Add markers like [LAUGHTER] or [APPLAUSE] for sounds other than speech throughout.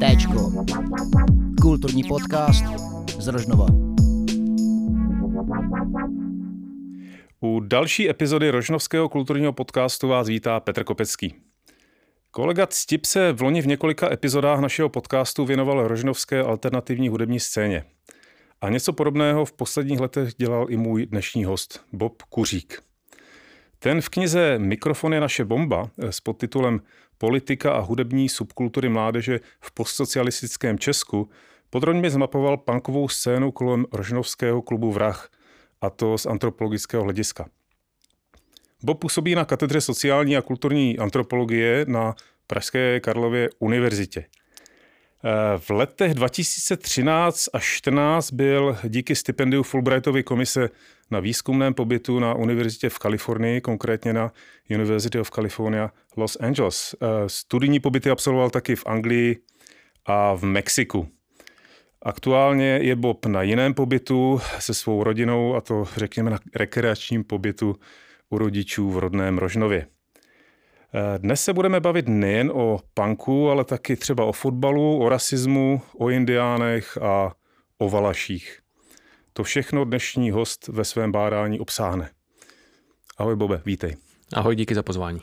Téčko. Kulturní podcast z Rožnova. U další epizody Rožnovského kulturního podcastu vás vítá Petr Kopecký. Kolega Ctip se v loni v několika epizodách našeho podcastu věnoval rožnovské alternativní hudební scéně. A něco podobného v posledních letech dělal i můj dnešní host, Bob Kuřík. Ten v knize Mikrofon je naše bomba s podtitulem Politika a hudební subkultury mládeže v postsocialistickém Česku podrobně zmapoval punkovou scénu kolem rožnovského klubu Vrah, a to z antropologického hlediska. Bob působí na katedře sociální a kulturní antropologie na Pražské Karlově univerzitě. V letech 2013 až 14 byl díky stipendiu Fulbrightovy komise na výzkumném pobytu na univerzitě v Kalifornii, konkrétně na University of California Los Angeles. Studijní pobyty absolvoval taky v Anglii a v Mexiku. Aktuálně je Bob na jiném pobytu se svou rodinou, a to řekněme na rekreačním pobytu u rodičů v rodném Rožnově. Dnes se budeme bavit nejen o punku, ale taky třeba o fotbalu, o rasismu, o indiánech a o valaších. To všechno dnešní host ve svém bádání obsáhne. Ahoj Bobe, vítej. Ahoj, díky za pozvání.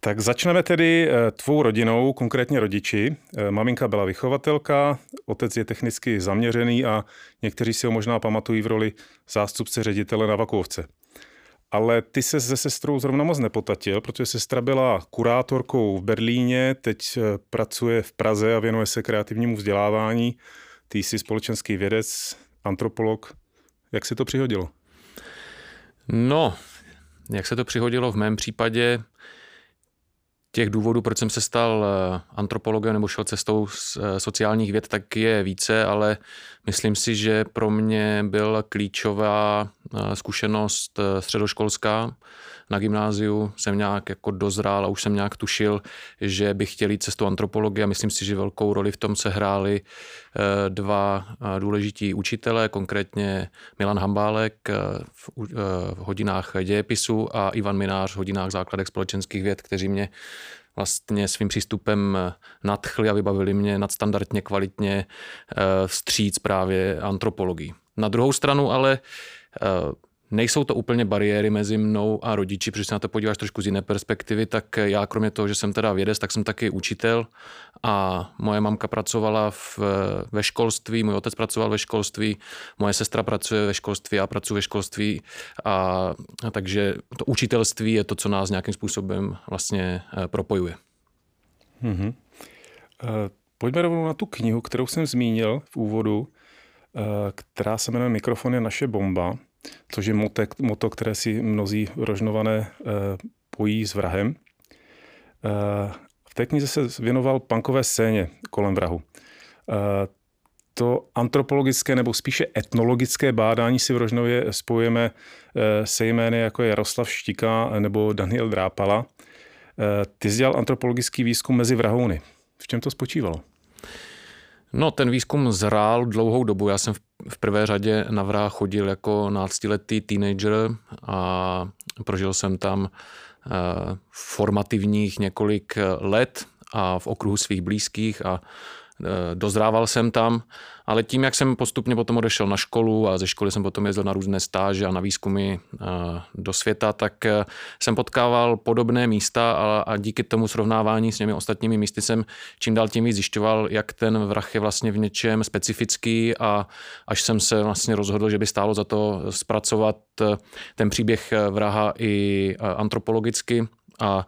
Tak začneme tedy eh, tvou rodinou, konkrétně rodiči. Eh, maminka byla vychovatelka, otec je technicky zaměřený a někteří si ho možná pamatují v roli zástupce ředitele na Vakovce. Ale ty se se sestrou zrovna moc nepotatil, protože sestra byla kurátorkou v Berlíně, teď eh, pracuje v Praze a věnuje se kreativnímu vzdělávání. Ty jsi společenský vědec, antropolog. Jak se to přihodilo? No, jak se to přihodilo v mém případě, těch důvodů, proč jsem se stal eh, antropologem nebo šel cestou eh, sociálních věd, tak je více, ale myslím si, že pro mě byla klíčová eh, zkušenost středoškolská. Na gymnáziu jsem nějak jako dozrál a už jsem nějak tušil, že bych chtěl jít cestou antropologie a myslím si, že velkou roli v tom se hráli dva důležití učitelé, konkrétně Milan Hambálek v hodinách dějepisu a Ivan Minář v hodinách základek společenských věd, kteří mě vlastně svým přístupem eh, nadchli a vybavili mě nadstandardně kvalitně eh, vstříc právě antropologii. Na druhou stranu ale eh, Nejsou to úplně bariéry mezi mnou a rodiči, protože se na to podíváš trošku z jiné perspektivy, tak já kromě toho, že jsem teda vědec, tak jsem taky učitel a moje mamka pracovala v, ve školství, můj otec pracoval ve školství, moje sestra pracuje ve školství, já pracuji ve školství a, a takže to učitelství je to, co nás nějakým způsobem vlastně eh, propojuje. Mm-hmm. Pojďme rovnou na tu knihu, kterou jsem zmínil v úvodu, eh, která se jmenuje Mikrofon je naše bomba což je moto, které si mnozí rožnované eh, pojí s vrahem. Eh, v té knize se věnoval punkové scéně kolem vrahu. Eh, to antropologické nebo spíše etnologické bádání si v Rožnově spojujeme se jmény jako je Jaroslav Štika nebo Daniel Drápala. Ty jsi dělal antropologický výzkum mezi vrahouny. V čem to spočívalo? No, ten výzkum zrál dlouhou dobu. Já jsem v prvé řadě na vrah chodil jako náctiletý teenager a prožil jsem tam eh, formativních několik let a v okruhu svých blízkých a Eh, dozrával jsem tam, ale tím, jak jsem postupně potom odešel na školu a ze školy jsem potom jezdil na různé stáže a na výzkumy eh, do světa, tak eh, jsem potkával podobné místa a, a díky tomu srovnávání s těmi ostatními místy jsem čím dál tím víc zjišťoval, jak ten vrah je vlastně v něčem specifický a až jsem se vlastně rozhodl, že by stálo za to zpracovat ten příběh vraha i antropologicky, a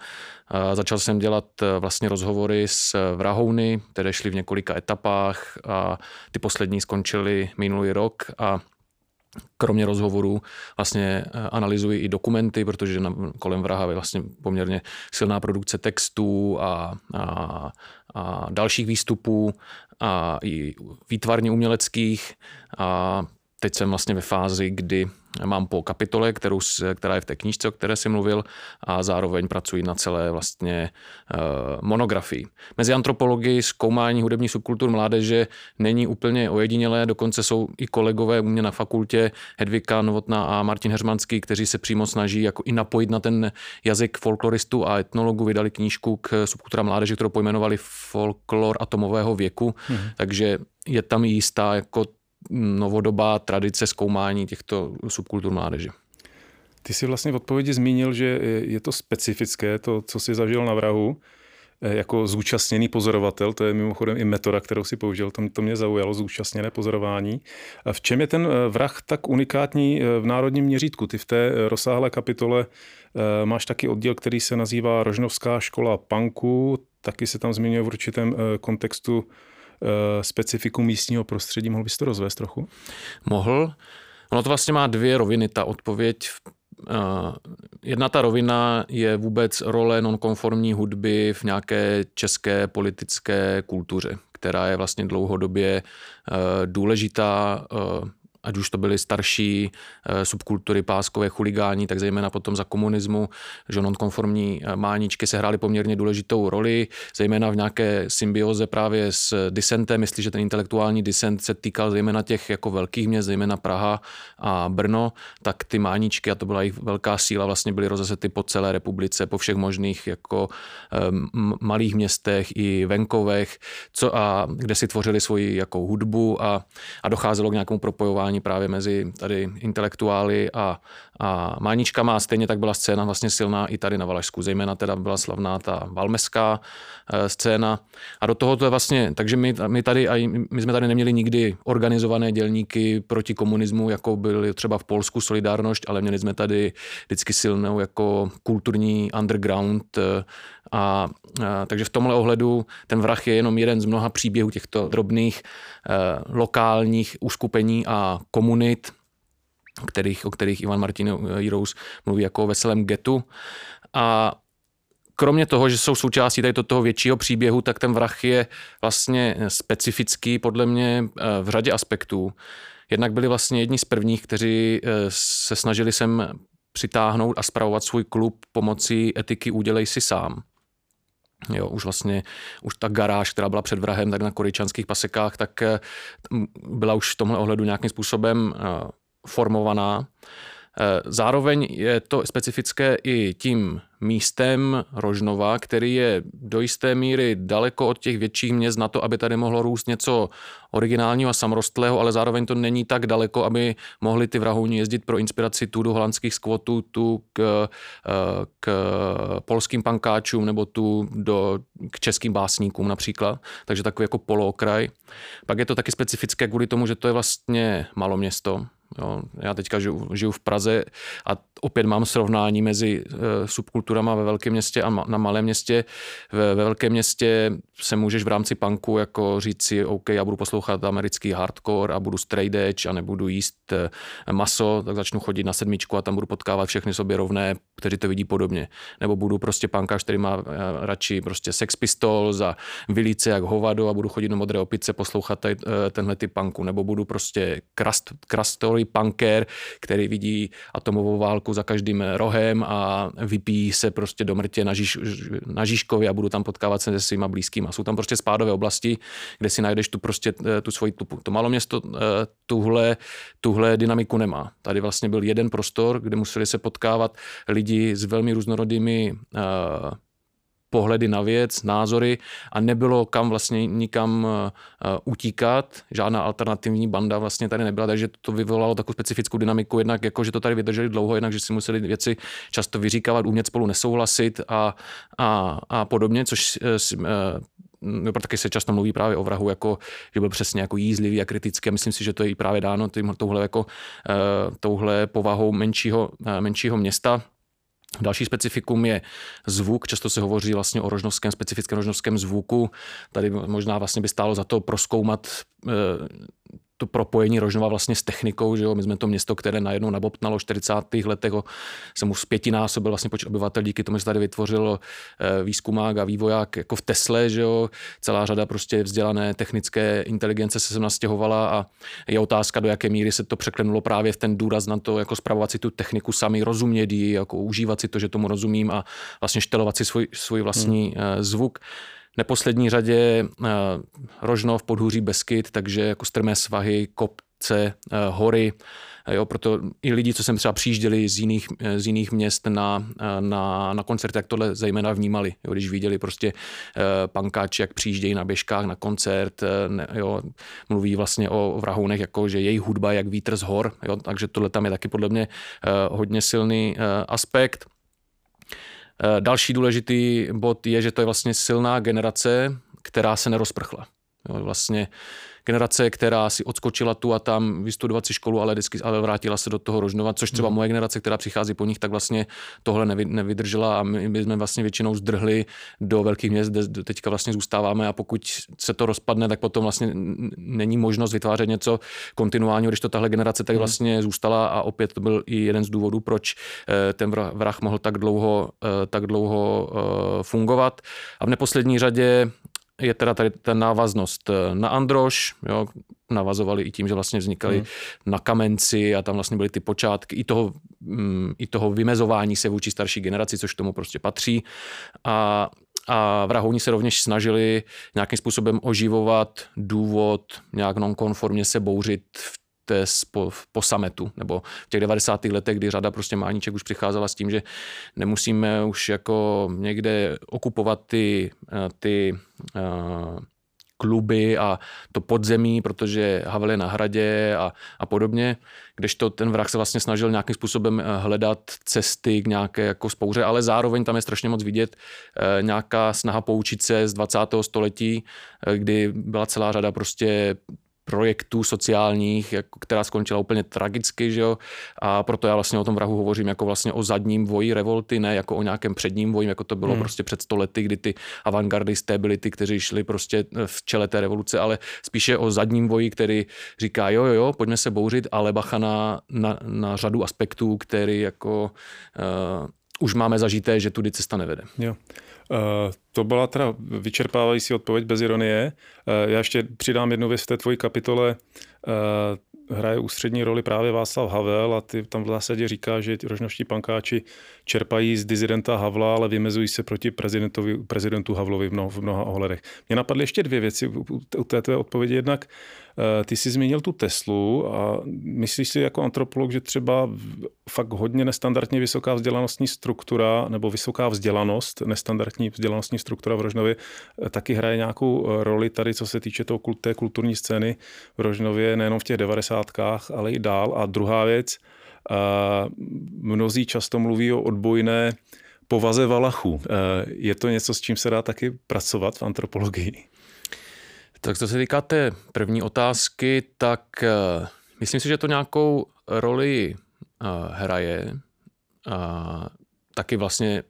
začal jsem dělat e, vlastně rozhovory s e, vrahouny, které šly v několika etapách a ty poslední skončily minulý rok a kromě rozhovorů vlastně e, analyzuji i dokumenty, protože kolem vraha je vlastně poměrně silná produkce textů a, a, a dalších výstupů a i výtvarně uměleckých. A teď jsem vlastně ve fázi, kdy mám po kapitole, kterou, která je v té knížce, o které jsem mluvil, a zároveň pracuji na celé vlastně uh, monografii. Mezi antropologii zkoumání hudební subkultur mládeže není úplně ojedinělé, dokonce jsou i kolegové u mě na fakultě, Hedvika Novotná a Martin Heřmanský, kteří se přímo snaží jako i napojit na ten jazyk folkloristů a etnologů, vydali knížku k subkultura mládeže, kterou pojmenovali Folklor atomového věku, hmm. takže je tam jistá jako novodobá tradice zkoumání těchto subkultur mládeže. Ty jsi vlastně v odpovědi zmínil, že je to specifické, to, co jsi zažil na vrahu, eh, jako zúčastněný pozorovatel, to je mimochodem i metoda, kterou si použil, to, to mě zaujalo, zúčastněné pozorování. V čem je ten eh, vrah tak unikátní eh, v národním měřítku? Ty v té rozsáhlé kapitole máš taky oddíl, který se nazývá Rožnovská škola punku, taky se tam zmiňuje v určitém kontextu Eh, specifiku místního prostředí. Mohl bys to rozvést trochu? Mohl. Ono to vlastně má dvě roviny, ta odpověď. Eh, jedna ta rovina je vůbec role nonkonformní hudby v nějaké české politické kultuře, která je vlastně dlouhodobě eh, důležitá ať už to byly starší eh, subkultury, páskové chuligání, tak zejména potom za komunismu, že nonkonformní eh, máničky se hrály poměrně důležitou roli, zejména v nějaké symbioze právě s disentem, jestliže ten intelektuální disent se týkal zejména těch jako velkých měst, zejména Praha a Brno, tak ty máničky, a to byla jejich velká síla, vlastně byly rozesety po celé republice, po všech možných jako um, malých městech i venkovech, co a kde si tvořili svoji jako hudbu a, a docházelo k nějakému propojování setkání právě mezi tady intelektuály a, a máničkama. A stejně tak byla scéna vlastně silná i tady na Valašsku, zejména teda byla slavná ta valmeská e, scéna. A do toho to je vlastně, takže my, my tady, a my jsme tady neměli nikdy organizované dělníky proti komunismu, jako byl třeba v Polsku Solidárnost, ale měli jsme tady vždycky silnou jako kulturní underground e, a, a takže v tomhle ohledu ten vrah je jenom jeden z mnoha příběhů těchto drobných e, lokálních uskupení a komunit, kterých, o kterých Ivan Martin Jirous mluví jako o veselém getu. A kromě toho, že jsou součástí tady toho většího příběhu, tak ten vrah je vlastně specifický podle mě e, v řadě aspektů. Jednak byli vlastně jedni z prvních, kteří se snažili sem přitáhnout a spravovat svůj klub pomocí etiky Udělej si sám. Jo, už vlastně, už ta garáž, která byla před vrahem, tak na koričanských pasekách, tak eh, byla už v tomhle ohledu nějakým způsobem eh, formovaná. Eh, zároveň je to specifické i tím místem Rožnova, který je do jisté míry daleko od těch větších měst na to, aby tady mohlo růst něco originálního a samorostlého, ale zároveň to není tak daleko, aby mohli ty vrahouni jezdit pro inspiraci tu do holandských skvotů, tu k, eh, k polským pankáčům nebo tu do, k českým básníkům například. Takže takový jako polookraj. Pak je to taky specifické kvůli tomu, že to je vlastně malo město, Jo, já teďka žiju, žiju v Praze a opět mám srovnání mezi uh, subkulturama ve velkém městě a ma, na malém městě. Ve, ve velkém městě se můžeš v rámci punku jako říct si, OK, já budu poslouchat americký hardcore a budu straight edge a nebudu jíst uh, maso, tak začnu chodit na sedmičku a tam budu potkávat všechny sobě rovné, kteří to vidí podobně. Nebo budu prostě punkář, který má uh, radši prostě Sex Pistols a vylíce jak hovado a budu chodit do modré opice poslouchat uh, tenhle typ punku. Nebo budu prostě krast, krastory punker, který vidí atomovou válku za každým rohem a vypíjí se prostě do mrtě na, Žiž, na Žižkově a budu tam potkávat se se svýma blízkýma. Jsou tam prostě spádové oblasti, kde si najdeš tu prostě eh, tu svoji tu, to malo město eh, tuhle, tuhle dynamiku nemá. Tady vlastně byl jeden prostor, kde museli se potkávat lidi s velmi různorodými uh, pohledy na věc, názory a nebylo kam vlastně nikam uh, utíkat, žádná alternativní banda vlastně tady nebyla, takže to vyvolalo takovou specifickou dynamiku, jednak jako, že to tady vydrželi dlouho, jednak, že si museli věci často vyříkávat, umět spolu nesouhlasit a, a, a podobně, což uh, uh, taky se často mluví právě o vrahu, jako, že byl přesně jako jízlivý a kritický. Myslím si, že to je i právě dáno tím, touhle, jako, uh, touhle povahou menšího, menšího města. Další specifikum je zvuk. Často se hovoří vlastně o rožnovském, specifickém rožnovském zvuku. Tady možná vlastně by stálo za to proskoumat eh, to propojení Rožnova vlastně s technikou, že jo? my jsme to město, které najednou nabobtnalo v 40. letech, se mu zpětinásobil vlastně počet obyvatel, díky tomu, že tady vytvořil eh, výzkumák a vývoják jako v Tesle, že jo? celá řada prostě vzdělané technické inteligence se sem nastěhovala a je otázka, do jaké míry se to překlenulo právě v ten důraz na to, jako spravovat si tu techniku sami, rozumět ji, jako užívat si to, že tomu rozumím a vlastně štelovat si svůj, svůj vlastní hmm. zvuk neposlední řadě uh, Rožnov, Podhůří, Beskyt, takže jako strmé svahy, kopce, uh, hory, Jo, proto i lidi, co jsem třeba přijížděli z jiných, z jiných měst na, na, na koncerty, tak tohle zejména vnímali. Jo, když viděli prostě pankáči, jak přijíždějí na běžkách na koncert, ne, jo, mluví vlastně o, vrahounech, jako že jejich hudba jak vítr z hor, jo, takže tohle tam je taky podle mě hodně silný aspekt. Eh, další důležitý bod je, že to je vlastně silná generace, která se nerozprchla. Vlastně generace, která si odskočila tu a tam vystudovat si školu, ale, vždycky, ale vrátila se do toho Rožnova, což třeba hmm. moje generace, která přichází po nich, tak vlastně tohle nevy, nevydržela a my, my jsme vlastně většinou zdrhli do velkých měst, kde teďka vlastně zůstáváme a pokud se to rozpadne, tak potom vlastně není možnost vytvářet něco kontinuálního, když to tahle generace tady hmm. vlastně zůstala a opět to byl i jeden z důvodů, proč eh, ten vrah mohl tak dlouho, eh, tak dlouho eh, fungovat. A v neposlední řadě je teda tady ta návaznost eh, na Androš, jo, navazovali i tím, že vlastně vznikaly hmm. na Kamenci a tam vlastně byly ty počátky i toho, mm, i toho vymezování se vůči starší generaci, což tomu prostě patří. A a vrahouni se rovněž snažili nějakým způsobem oživovat důvod, nějak nonkonformně se bouřit v té po, po sametu, nebo v těch 90. letech, kdy řada prostě máníček už přicházela s tím, že nemusíme už jako někde okupovat ty, eh, ty uh, kluby a to podzemí, protože Havel je na hradě a, a podobně, kdežto ten vrah se vlastně snažil nějakým způsobem eh, hledat cesty k nějaké jako spouře, ale zároveň tam je strašně moc vidět nějaká snaha poučit se z 20. století, kdy byla celá řada prostě projektů sociálních, jako, která skončila úplně tragicky, že jo? a proto já vlastně o tom vrahu hovořím jako vlastně o zadním voji revolty, ne jako o nějakém předním voji, jako to bylo hmm. prostě před stolety, kdy ty avantgardisté byli ty, kteří šli prostě eh, v čele té revoluce, ale spíše o zadním voji, který říká, jo, jo, jo, pojďme se bouřit, ale bacha na, na, na řadu aspektů, který jako uh, už máme zažité, že tudy cesta nevede. Jo. Uh, to byla teda vyčerpávající odpověď bez ironie. Uh, já ještě přidám jednu věc v té tvojí kapitole. Uh, hraje ústřední roli právě Václav Havel a ty tam v zásadě říká, že rožnovští pankáči čerpají z dizidenta Havla, ale vymezují se proti prezidentovi, prezidentu Havlovi v, mnoha, v mnoha ohledech. Mě napadly ještě dvě věci u té tvé odpovědi. Jednak Eh, ty jsi zmínil tu Teslu a myslíš si jako antropolog, že třeba fakt hodně nestandardně vysoká vzdělanostní struktura nebo vysoká vzdělanost, nestandardní vzdělanostní struktura v Rožnově eh, taky hraje nějakou eh, roli tady, co se týče toho, té kulturní scény v Rožnově, nejenom v těch devadesátkách, ale i dál. A druhá věc, mnozí často mluví o odbojné povaze Valachu. Je to něco, s čím se dá taky pracovat v antropologii? Tak co se týká té první otázky, tak myslím si, že to nějakou roli hraje. Taky vlastně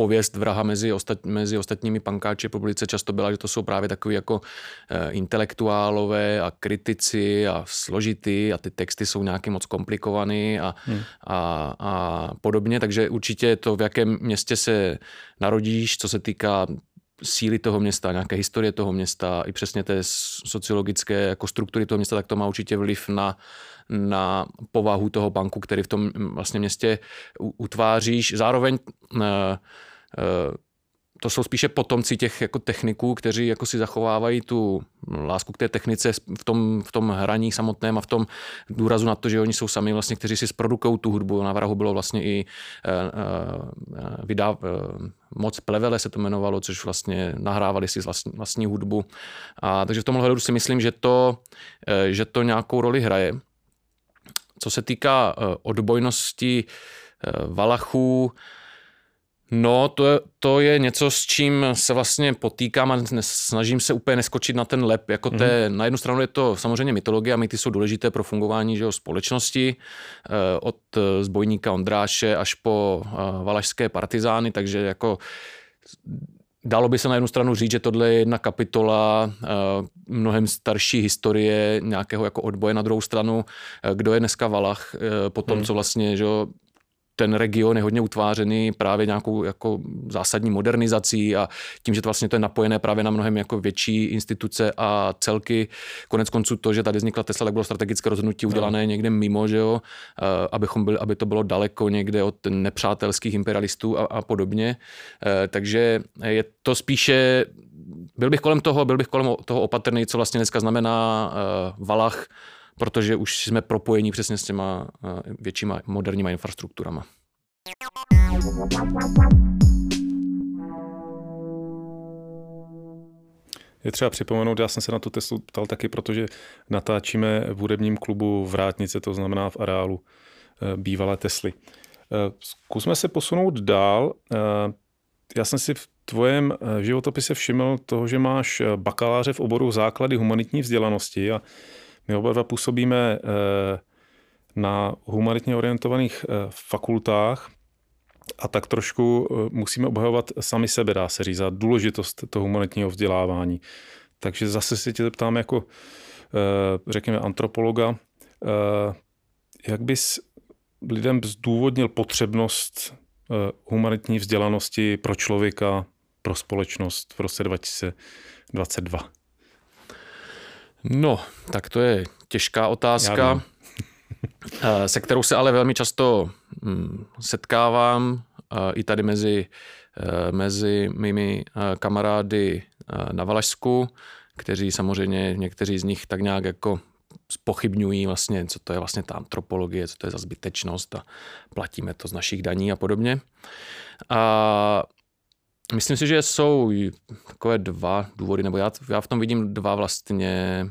pověst vraha mezi, ostat, mezi ostatními pankáči v publice často byla, že to jsou právě takový jako e, intelektuálové a kritici a složitý a ty texty jsou nějaký moc komplikovaný a, hmm. a, a podobně, takže určitě to, v jakém městě se narodíš, co se týká síly toho města, nějaké historie toho města, i přesně té sociologické jako struktury toho města, tak to má určitě vliv na, na povahu toho banku, který v tom vlastně městě utváříš. Zároveň uh, to jsou spíše potomci těch jako techniků, kteří jako si zachovávají tu lásku k té technice v tom, v tom hraní samotném a v tom důrazu na to, že oni jsou sami vlastně, kteří si zprodukují tu hudbu. Na Vrahu bylo vlastně i uh, uh, vydá, uh, moc plevele se to jmenovalo, což vlastně nahrávali si vlastní, vlastní hudbu. A, takže v tomhle hledu si myslím, že to, uh, že to nějakou roli hraje. Co se týká uh, odbojnosti uh, Valachů, No, to je, to je něco, s čím se vlastně potýkám a snažím se úplně neskočit na ten lep. Jako té, mm. Na jednu stranu je to samozřejmě mytologie a mýty jsou důležité pro fungování že jo, společnosti, eh, od eh, zbojníka Ondráše až po eh, valašské partizány, takže jako Dalo by se na jednu stranu říct, že tohle je jedna kapitola mnohem starší historie nějakého jako odboje. Na druhou stranu, kdo je dneska Valach, po tom, hmm. co vlastně že, ten region je hodně utvářený právě nějakou jako zásadní modernizací a tím, že to vlastně to je napojené právě na mnohem jako větší instituce a celky. Konec konců to, že tady vznikla Tesla, tak bylo strategické rozhodnutí udělané no. někde mimo, že jo, abychom byli, aby to bylo daleko někde od nepřátelských imperialistů a, a podobně. E, takže je to spíše byl bych kolem toho, byl bych kolem toho opatrný, co vlastně dneska znamená uh, Valach, protože už jsme propojení přesně s těma eh, většíma moderníma infrastrukturama. Je třeba připomenout, já jsem se na tu Teslu ptal taky, protože natáčíme v hudebním klubu Vrátnice, to znamená v areálu eh, bývalé Tesly. Eh, zkusme se posunout dál. Já jsem si v tvojem životopise všiml toho, že máš bakaláře v oboru základy humanitní vzdělanosti a my oba dva působíme eh, na humanitně orientovaných eh, fakultách a tak trošku eh, musíme obhajovat sami sebe, dá se říct, za důležitost toho humanitního vzdělávání. Takže zase se tě zeptám jako, řekněme, antropologa, jak bys lidem zdůvodnil potřebnost humanitní vzdělanosti pro člověka, pro společnost v roce 2022? No, tak to je těžká otázka, [LAUGHS] eh, se kterou se ale velmi často hm, setkávám eh, i tady mezi, eh, mezi mými kamarády na Valašsku, kteří samozřejmě, někteří z nich tak nějak jako spochybňují vlastně, co to je vlastně ta antropologie, co to je za zbytečnost a platíme to z našich daní a podobně. A Myslím si, že jsou takové dva důvody, nebo já, já v tom vidím dva vlastně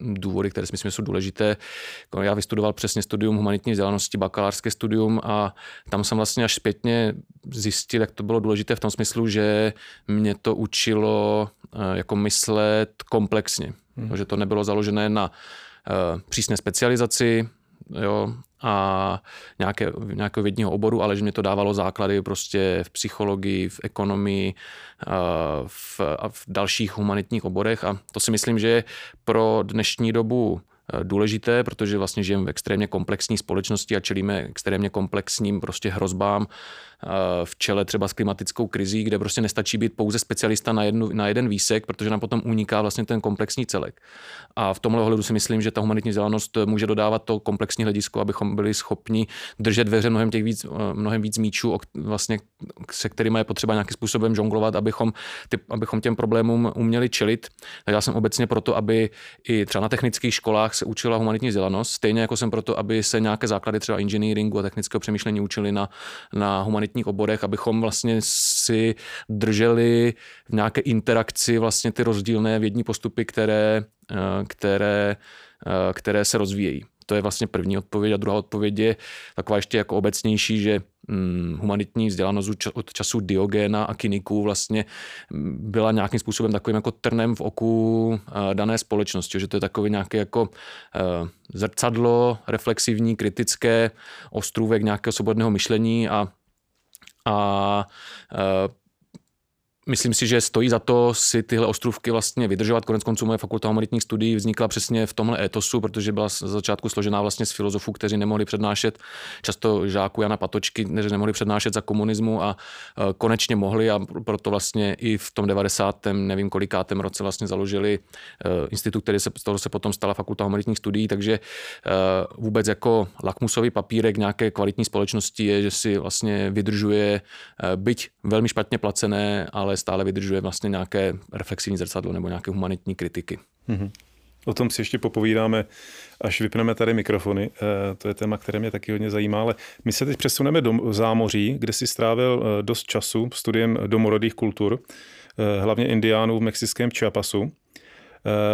důvody, které si myslím, že jsou důležité. Já vystudoval přesně studium humanitní vzdělanosti, bakalářské studium a tam jsem vlastně až zpětně zjistil, jak to bylo důležité v tom smyslu, že mě to učilo eh, jako myslet komplexně. Hmm. Že to nebylo založené na uh, přísné specializaci, jo, a nějaké, nějakého vědního oboru, ale že mě to dávalo základy prostě v psychologii, v ekonomii, v, a v dalších humanitních oborech. A to si myslím, že je pro dnešní dobu Eh, důležité, protože vlastně žijeme v extrémně komplexní společnosti a čelíme extrémně komplexním prostě hrozbám v čele třeba s klimatickou krizí, kde prostě nestačí být pouze specialista na, jednu, na jeden výsek, protože nám potom uniká vlastně ten komplexní celek. A v tomhle ohledu si myslím, že ta humanitní vzdělanost může dodávat to komplexní hledisko, abychom byli schopni držet ve hře mnohem, těch víc, mnohem víc míčů, vlastně, se kterými je potřeba nějakým způsobem žonglovat, abychom, ty, abychom těm problémům uměli čelit. Tak já jsem obecně proto, aby i třeba na technických školách se učila humanitní vzdělanost, stejně jako jsem proto, aby se nějaké základy třeba engineeringu a technického přemýšlení učili na, na humanitních oborech, abychom vlastně si drželi v nějaké interakci vlastně ty rozdílné vědní postupy, které, eh, které, eh, které se rozvíjejí. To je vlastně první odpověď. A druhá odpověď je taková ještě jako obecnější, že hm, humanitní vzdělanost od času Diogéna a Kyniků vlastně hm, byla nějakým způsobem takovým jako trnem v oku eh, dané společnosti, že to je takový nějaký jako zrcadlo, reflexivní, kritické, ostrůvek nějakého svobodného myšlení a a eh, Myslím si, že stojí za to si tyhle ostrůvky vlastně vydržovat. Konec konců moje fakulta humanitních studií vznikla přesně v tomhle etosu, protože byla z začátku složená vlastně z filozofů, kteří nemohli přednášet, často žáků Jana Patočky, kteří nemohli přednášet za komunismu a e, konečně mohli a proto vlastně i v tom 90. nevím kolikátém roce vlastně založili e, institut, který se, z toho se potom stala fakulta humanitních studií, takže e, vůbec jako lakmusový papírek nějaké kvalitní společnosti je, že si vlastně vydržuje byť velmi špatně placené, ale ale stále vydržuje vlastně nějaké reflexivní zrcadlo nebo nějaké humanitní kritiky. Mm-hmm. O tom si ještě popovídáme, až vypneme tady mikrofony. E, to je téma, které mě taky hodně zajímá, ale my se teď přesuneme do zámoří, kde si strávil e, dost času studiem domorodých kultur, e, hlavně indiánů v mexickém Chiapasu.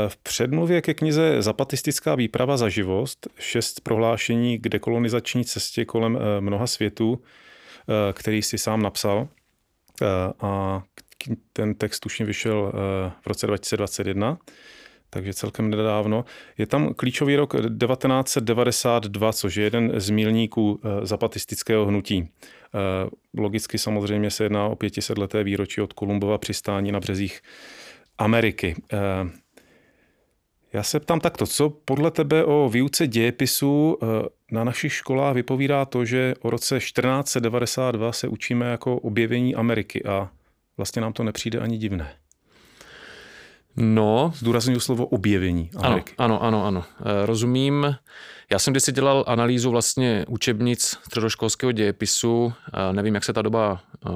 V předmluvě ke knize Zapatistická výprava za živost, šest prohlášení k dekolonizační cestě kolem mnoha světů, který si sám napsal a ten text tuším vyšel eh, v roce 2021, takže celkem nedávno. Je tam klíčový rok 1992, což je jeden z milníků eh, zapatistického hnutí. Eh, logicky samozřejmě se jedná o 500 leté výročí od Kolumbova přistání na březích Ameriky. Já se ptám takto, co podle tebe o výuce dějepisu na našich školách vypovídá to, že o roce 1492 se učíme jako objevení Ameriky a vlastně nám to nepřijde ani divné. No. Zdůraznuju slovo objevení Ameriky. Ano, ano, ano, ano. Eh, rozumím. Já jsem kdysi dělal analýzu vlastně učebnic středoškolského dějepisu. Eh, nevím, jak se ta doba eh,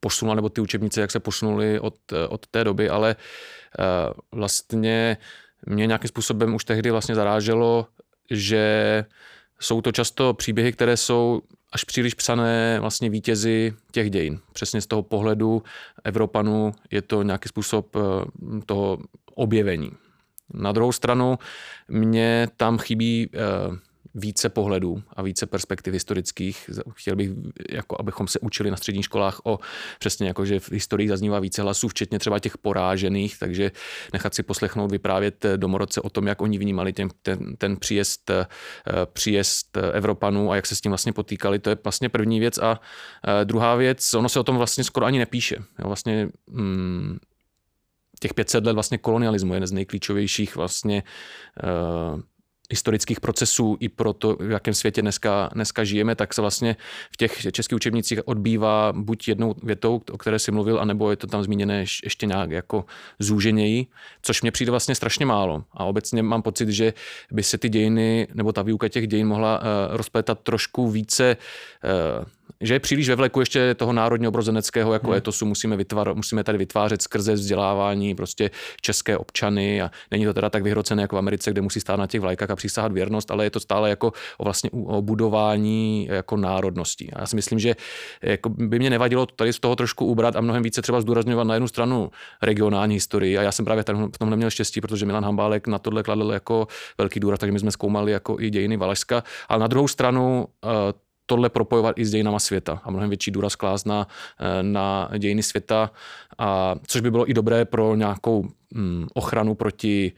posunula, nebo ty učebnice, jak se posunuly od, od té doby, ale vlastně mě nějakým způsobem už tehdy vlastně zaráželo, že jsou to často příběhy, které jsou až příliš psané vlastně vítězi těch dějin. Přesně z toho pohledu Evropanů je to nějaký způsob eh, toho objevení. Na druhou stranu mě tam chybí eh, více pohledů a více perspektiv historických. Chtěl bych, jako abychom se učili na středních školách o přesně jako, že v historii zaznívá více hlasů, včetně třeba těch porážených, takže nechat si poslechnout, vyprávět domorodce o tom, jak oni vnímali ten, ten, ten příjezd, eh, příjezd Evropanů a jak se s tím vlastně potýkali, to je vlastně první věc. A eh, druhá věc, ono se o tom vlastně skoro ani nepíše. Vlastně hmm, těch 500 let vlastně kolonialismu je jeden z nejklíčovějších vlastně uh, historických procesů i pro to, v jakém světě dneska, dneska žijeme, tak se vlastně v těch českých učebnicích odbývá buď jednou větou, o které si mluvil, anebo je to tam zmíněné ještě nějak jako zúženěji, což mě přijde vlastně strašně málo. A obecně mám pocit, že by se ty dějiny, nebo ta výuka těch dějin mohla uh, rozplétat trošku více uh, že je příliš ve vleku ještě toho národního obrozeneckého jako hmm. etosu musíme, vytvar, musíme tady vytvářet skrze vzdělávání prostě české občany a není to teda tak vyhrocené jako v Americe, kde musí stát na těch vlajkách a přísahat věrnost, ale je to stále jako o vlastně o budování jako národností. A já si myslím, že jako by mě nevadilo tady z toho trošku ubrat a mnohem více třeba zdůrazňovat na jednu stranu regionální historii a já jsem právě v tom neměl štěstí, protože Milan Hambálek na tohle kladl jako velký důraz, takže my jsme zkoumali jako i dějiny Valašska, ale na druhou stranu eh, tohle propojovat i s dějinama světa a mnohem větší důraz klást na, eh, na dějiny světa, a, což by bylo i dobré pro nějakou mm, ochranu proti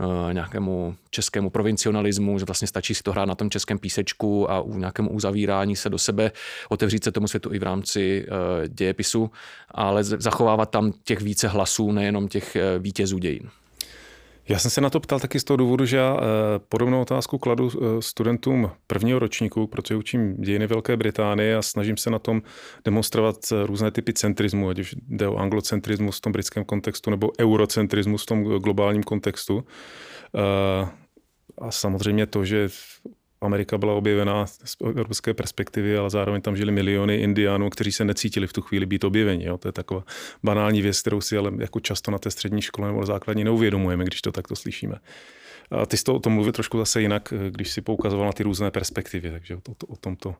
uh, nějakému českému provincionalismu, že vlastně stačí si to hrát na tom českém písečku a u nějakému uzavírání se do sebe, otevřít se tomu světu i v rámci uh, dějepisu, ale zachovávat tam těch více hlasů, nejenom těch vítězů dějin. Já jsem se na to ptal taky z toho důvodu, že já eh, podobnou otázku kladu eh, studentům prvního ročníku, protože učím dějiny Velké Británie a snažím se na tom demonstrovat eh, různé typy centrismu, ať už jde o anglocentrismus v tom britském kontextu nebo eurocentrismus v tom globálním kontextu. A samozřejmě to, že Amerika byla objevená z evropské perspektivy, ale zároveň tam žili miliony indiánů, kteří se necítili v tu chvíli být objeveni. Jo. To je taková banální věc, kterou si ale jako často na té střední škole nebo základní neuvědomujeme, když to takto slyšíme. A ty jsi to o tom mluvil trošku zase jinak, když si poukazoval na ty různé perspektivy, takže o, to, o tom to uh,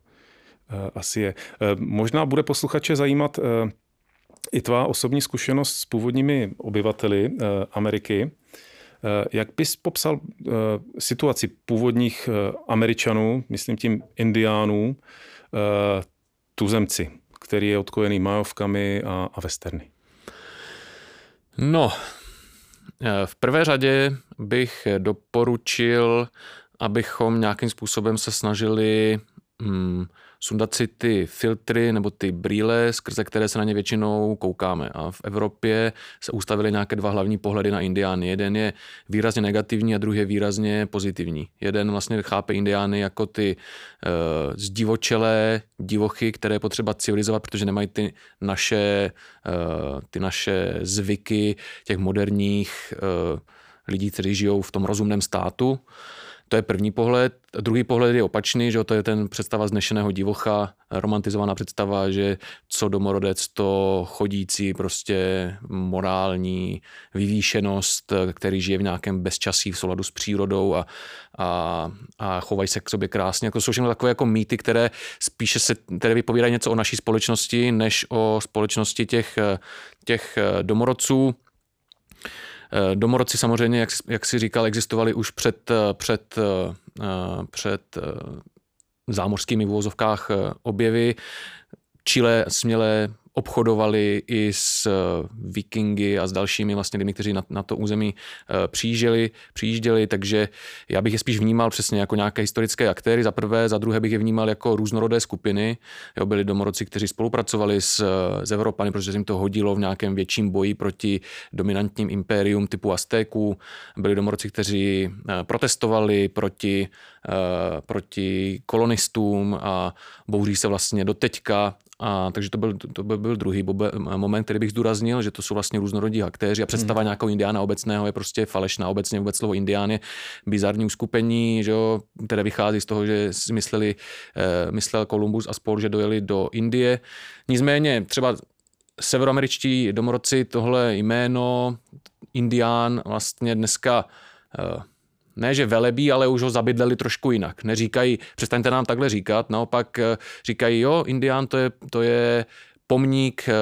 asi je. Uh, možná bude posluchače zajímat uh, i tvá osobní zkušenost s původními obyvateli Ameriky. Eh, jak bys popsal eh, situaci původních eh, Američanů, myslím tím Indiánů, tuzemci, který je odkojený majovkami a, a westerny? No, v prvé řadě bych doporučil, abychom nějakým způsobem se snažili hmm, sundat si ty filtry nebo ty brýle, skrze které se na ně většinou koukáme. A v Evropě se ustavily nějaké dva hlavní pohledy na indiány. Jeden je výrazně negativní a druhý je výrazně pozitivní. Jeden vlastně chápe indiány jako ty uh, zdivočelé divochy, které je potřeba civilizovat, protože nemají ty naše, uh, ty naše zvyky těch moderních uh, lidí, kteří žijou v tom rozumném státu. To je první pohled. Druhý pohled je opačný, že to je ten představa znešeného divocha, romantizovaná představa, že co domorodec, to chodící prostě morální vyvýšenost, který žije v nějakém bezčasí v souladu s přírodou a, a, a chovají se k sobě krásně. Jako jsou všechno takové jako mýty, které spíše se, které vypovídají něco o naší společnosti, než o společnosti těch, těch domorodců. Eh, domorodci samozřejmě, jak, jak si říkal, existovali už před, eh, před, eh, před zámořskými vůzovkách objevy. Chile směle obchodovali i s vikingy a s dalšími vlastně lidmi, kteří na, na to území přijížděli, přijížděli, takže já bych je spíš vnímal přesně jako nějaké historické aktéry za prvé, za druhé bych je vnímal jako různorodé skupiny. Jo, byli domorodci, kteří spolupracovali s, s Evropany, protože se jim to hodilo v nějakém větším boji proti dominantním impérium typu Aztéků. Byli domorodci, kteří protestovali proti, proti kolonistům a bouří se vlastně do teďka a, takže to byl, to byl, byl druhý bobe, moment, který bych zdůraznil, že to jsou vlastně různorodí aktéři a představa hmm. nějakého indiána obecného je prostě falešná. Obecně vůbec slovo indián je bizarní uskupení, že jo, které vychází z toho, že si mysleli, eh, myslel Kolumbus a spol, že dojeli do Indie. Nicméně třeba severoameričtí domorodci tohle jméno indián vlastně dneska eh, ne, že velebí, ale už ho zabydleli trošku jinak. Neříkají, přestaňte nám takhle říkat, naopak eh, říkají, jo, Indián to je, to je pomník eh,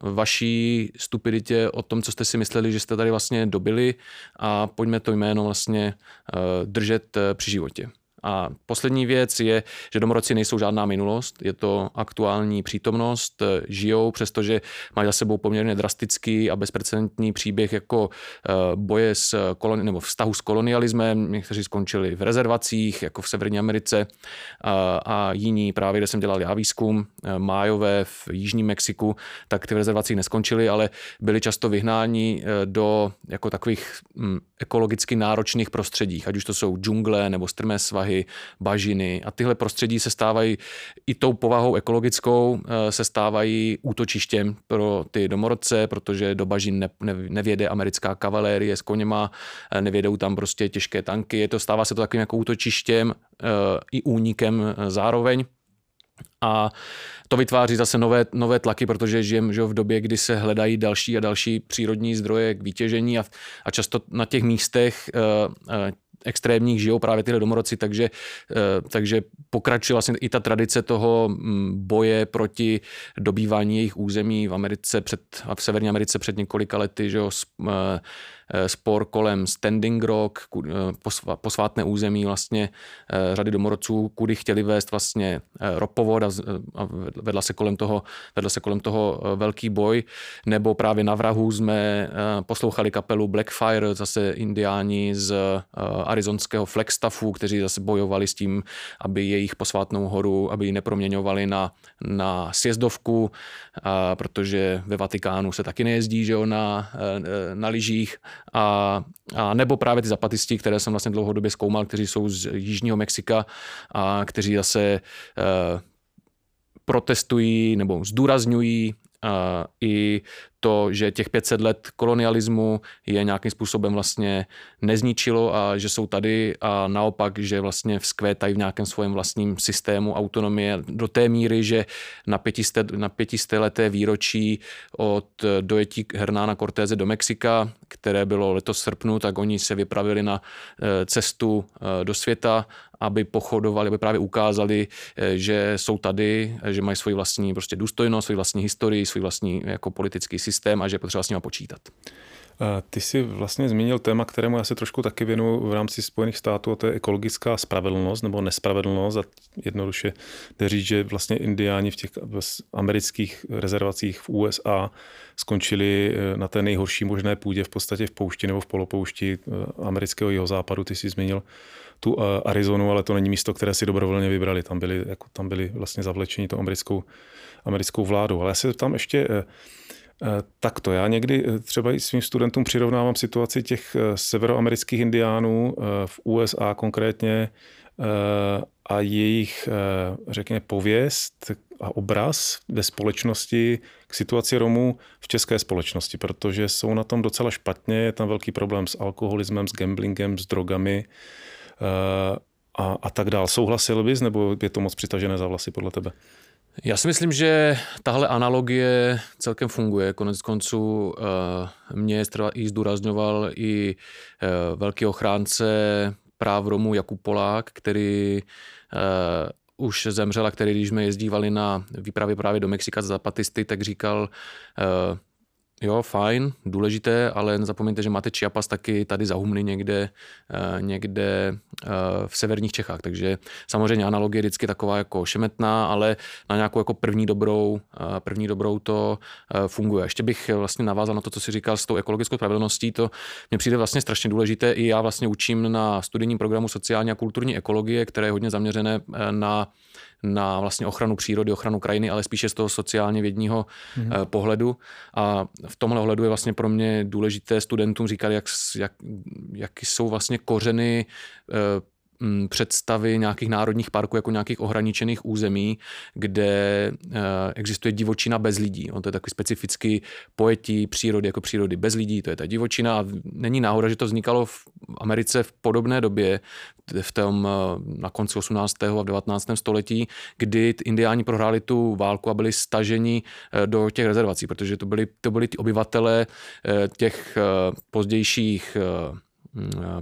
vaší stupiditě o tom, co jste si mysleli, že jste tady vlastně dobili a pojďme to jméno vlastně eh, držet při životě. A poslední věc je, že domorodci nejsou žádná minulost, je to aktuální přítomnost, žijou, přestože mají za sebou poměrně drastický a bezprecedentní příběh jako eh, boje s koloni, nebo vztahu s kolonialismem, někteří skončili v rezervacích, jako v Severní Americe a, a jiní právě, kde jsem dělal já výzkum, eh, májové v Jižním Mexiku, tak ty v rezervacích neskončili, ale byli často vyhnáni eh, do jako takových hm, ekologicky náročných prostředích, ať už to jsou džungle nebo strmé svahy, bažiny a tyhle prostředí se stávají i tou povahou ekologickou eh, se stávají útočištěm pro ty domorodce, protože do bažin ne, ne, nevěde americká kavalérie s koněma, eh, nevědou tam prostě těžké tanky, je to, stává se to takovým jako útočištěm eh, i únikem zároveň. A to vytváří zase nové, nové tlaky, protože žijeme že v době, kdy se hledají další a další přírodní zdroje k vytěžení a, a často na těch místech extrémních žijou právě tyhle domorodci, takže, uh, takže pokračuje vlastně i ta tradice toho mm, boje proti dobývání jejich území v Americe před, a v Severní Americe před několika lety, že jo, Eh, spor kolem Standing Rock, eh, posvátné území vlastně eh, řady domorodců, kudy chtěli vést vlastně ropovod a vedla se kolem toho, vedla se kolem toho velký boj, nebo právě na vrahu jsme poslouchali kapelu Blackfire, zase indiáni z arizonského Flagstaffu, kteří zase bojovali s tím, aby jejich posvátnou horu, aby ji neproměňovali na, na sjezdovku, protože ve Vatikánu se taky nejezdí že jo, na, na lyžích a, a nebo právě ty zapatisti, které jsem vlastně dlouhodobě zkoumal, kteří jsou z Jižního Mexika a kteří zase e, protestují nebo zdůrazňují i to, že těch 500 let kolonialismu je nějakým způsobem vlastně nezničilo a že jsou tady a naopak, že vlastně vzkvétají v nějakém svém vlastním systému autonomie do té míry, že na pětisté, na pětisté leté výročí od dojetí Hernána Cortéze do Mexika, které bylo letos srpnu, tak oni se vypravili na eh, cestu eh, do světa aby pochodovali, aby právě ukázali, eh, že jsou tady, že mají svoji vlastní prostě důstojnost, svoji vlastní historii, svůj vlastní jako politický systém a že je potřeba s nimi počítat. Ty jsi vlastně zmínil téma, kterému já se trošku taky věnuju v rámci Spojených států, a to je ekologická spravedlnost nebo nespravedlnost. A jednoduše jde říct, že vlastně indiáni v těch amerických rezervacích v USA skončili eh, na té nejhorší možné půdě, v podstatě v poušti nebo v polopoušti eh, amerického jihozápadu. Ty jsi zmínil tu eh, Arizonu, ale to není místo, které si dobrovolně vybrali. Tam byli, jako, tam byli vlastně zavlečeni tou americkou, americkou vládou. Ale já se tam ještě eh, eh, takto. Já někdy třeba i svým studentům přirovnávám situaci těch severoamerických indiánů v USA konkrétně a jejich, řekněme, pověst a obraz ve společnosti k situaci Romů v české společnosti, protože jsou na tom docela špatně, je tam velký problém s alkoholismem, s gamblingem, s drogami, Eh, a, a tak dál. Souhlasil bys, nebo je to moc přitažené za vlasy podle tebe? Já si myslím, že tahle analogie celkem funguje. Konec konců uh, mě i zdůrazňoval i uh, velký ochránce práv Romů Jakub Polák, který uh, už zemřel a který, když jsme jezdívali na výpravě právě do Mexika za zapatisty, tak říkal, jo, fajn, důležité, ale nezapomeňte, že máte Chiapas taky tady za Humny někde, eh, někde eh, v severních Čechách, takže samozřejmě analogie je vždycky taková jako šemetná, ale na nějakou jako první dobrou, eh, první dobrou to funguje. Ještě bych vlastně navázal na to, co jsi říkal s tou ekologickou spravedlností, to mně přijde vlastně strašně důležité. I já vlastně učím na studijním programu sociální a kulturní ekologie, které je hodně zaměřené na na vlastně ochranu přírody, ochranu krajiny, ale spíše z toho sociálně vědního mm-hmm. pohledu. A v tomhle ohledu je vlastně pro mě důležité studentům říkat, jak, jak, jak jsou vlastně kořeny eh, představy nějakých národních parků jako nějakých ohraničených území, kde eh, existuje divočina bez lidí. On to je takový specifický pojetí přírody jako přírody bez lidí, to je ta divočina není náhoda, že to vznikalo v Americe v podobné době, v tom eh, na konci 18. a 19. století, kdy indiáni prohráli tu válku a byli staženi eh, do těch rezervací, protože to byli, to byli ty obyvatele těch pozdějších Mm,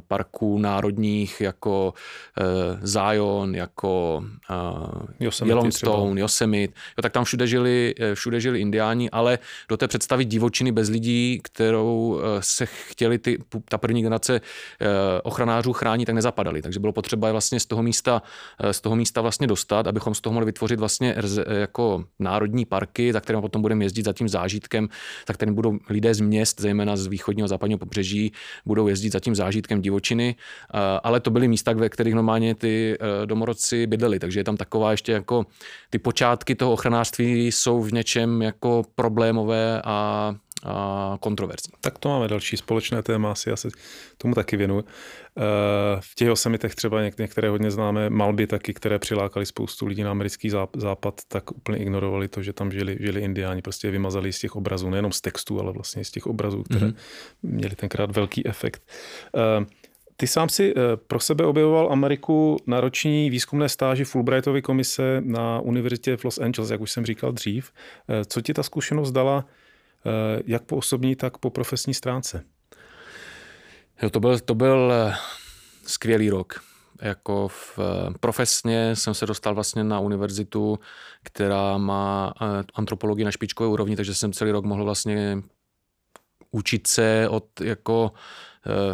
parků národních jako uh, Zion, jako uh, Yosemite Yellowstone, třeba. Yosemite, jo, tak tam všude žili, eh, všude žili indiáni, ale do té představy divočiny bez lidí, kterou se chtěli ty, ta první generace ochranářů chránit, tak nezapadali. Takže bylo potřeba je vlastně z toho místa, z toho místa vlastně dostat, abychom z toho mohli vytvořit vlastně jako národní parky, za kterým potom budeme jezdit za tím zážitkem, za kterým budou lidé z měst, zejména z východního a západního pobřeží, budou jezdit za tím zážitkem divočiny, eh, ale to byly místa, ve kterých normálně ty eh, domorodci bydleli, takže je tam taková ještě jako ty počátky toho ochranářství jsou v něčem jako problémové a a kontroverzní. Tak to máme další společné téma, asi já se tomu taky věnuju. Eh, v těch osamitech třeba některé hodně známé malby taky, které přilákali spoustu lidí na americký západ, tak úplně ignorovali to, že tam žili, žili indiáni, prostě je vymazali z těch obrazů, nejenom z textu, ale vlastně z těch obrazů, které mm-hmm. měly tenkrát velký efekt. Eh, ty sám si eh, pro sebe objevoval Ameriku na roční výzkumné stáži Fulbrightovy komise na univerzitě v Los Angeles, jak už jsem říkal dřív. Co ti ta zkušenost dala jak po osobní, tak po profesní stránce? Jo, to byl, to byl eh, skvělý rok. Jako v, eh, profesně jsem se dostal vlastně na univerzitu, která má eh, antropologii na špičkové úrovni, takže jsem celý rok mohl vlastně učit se od jako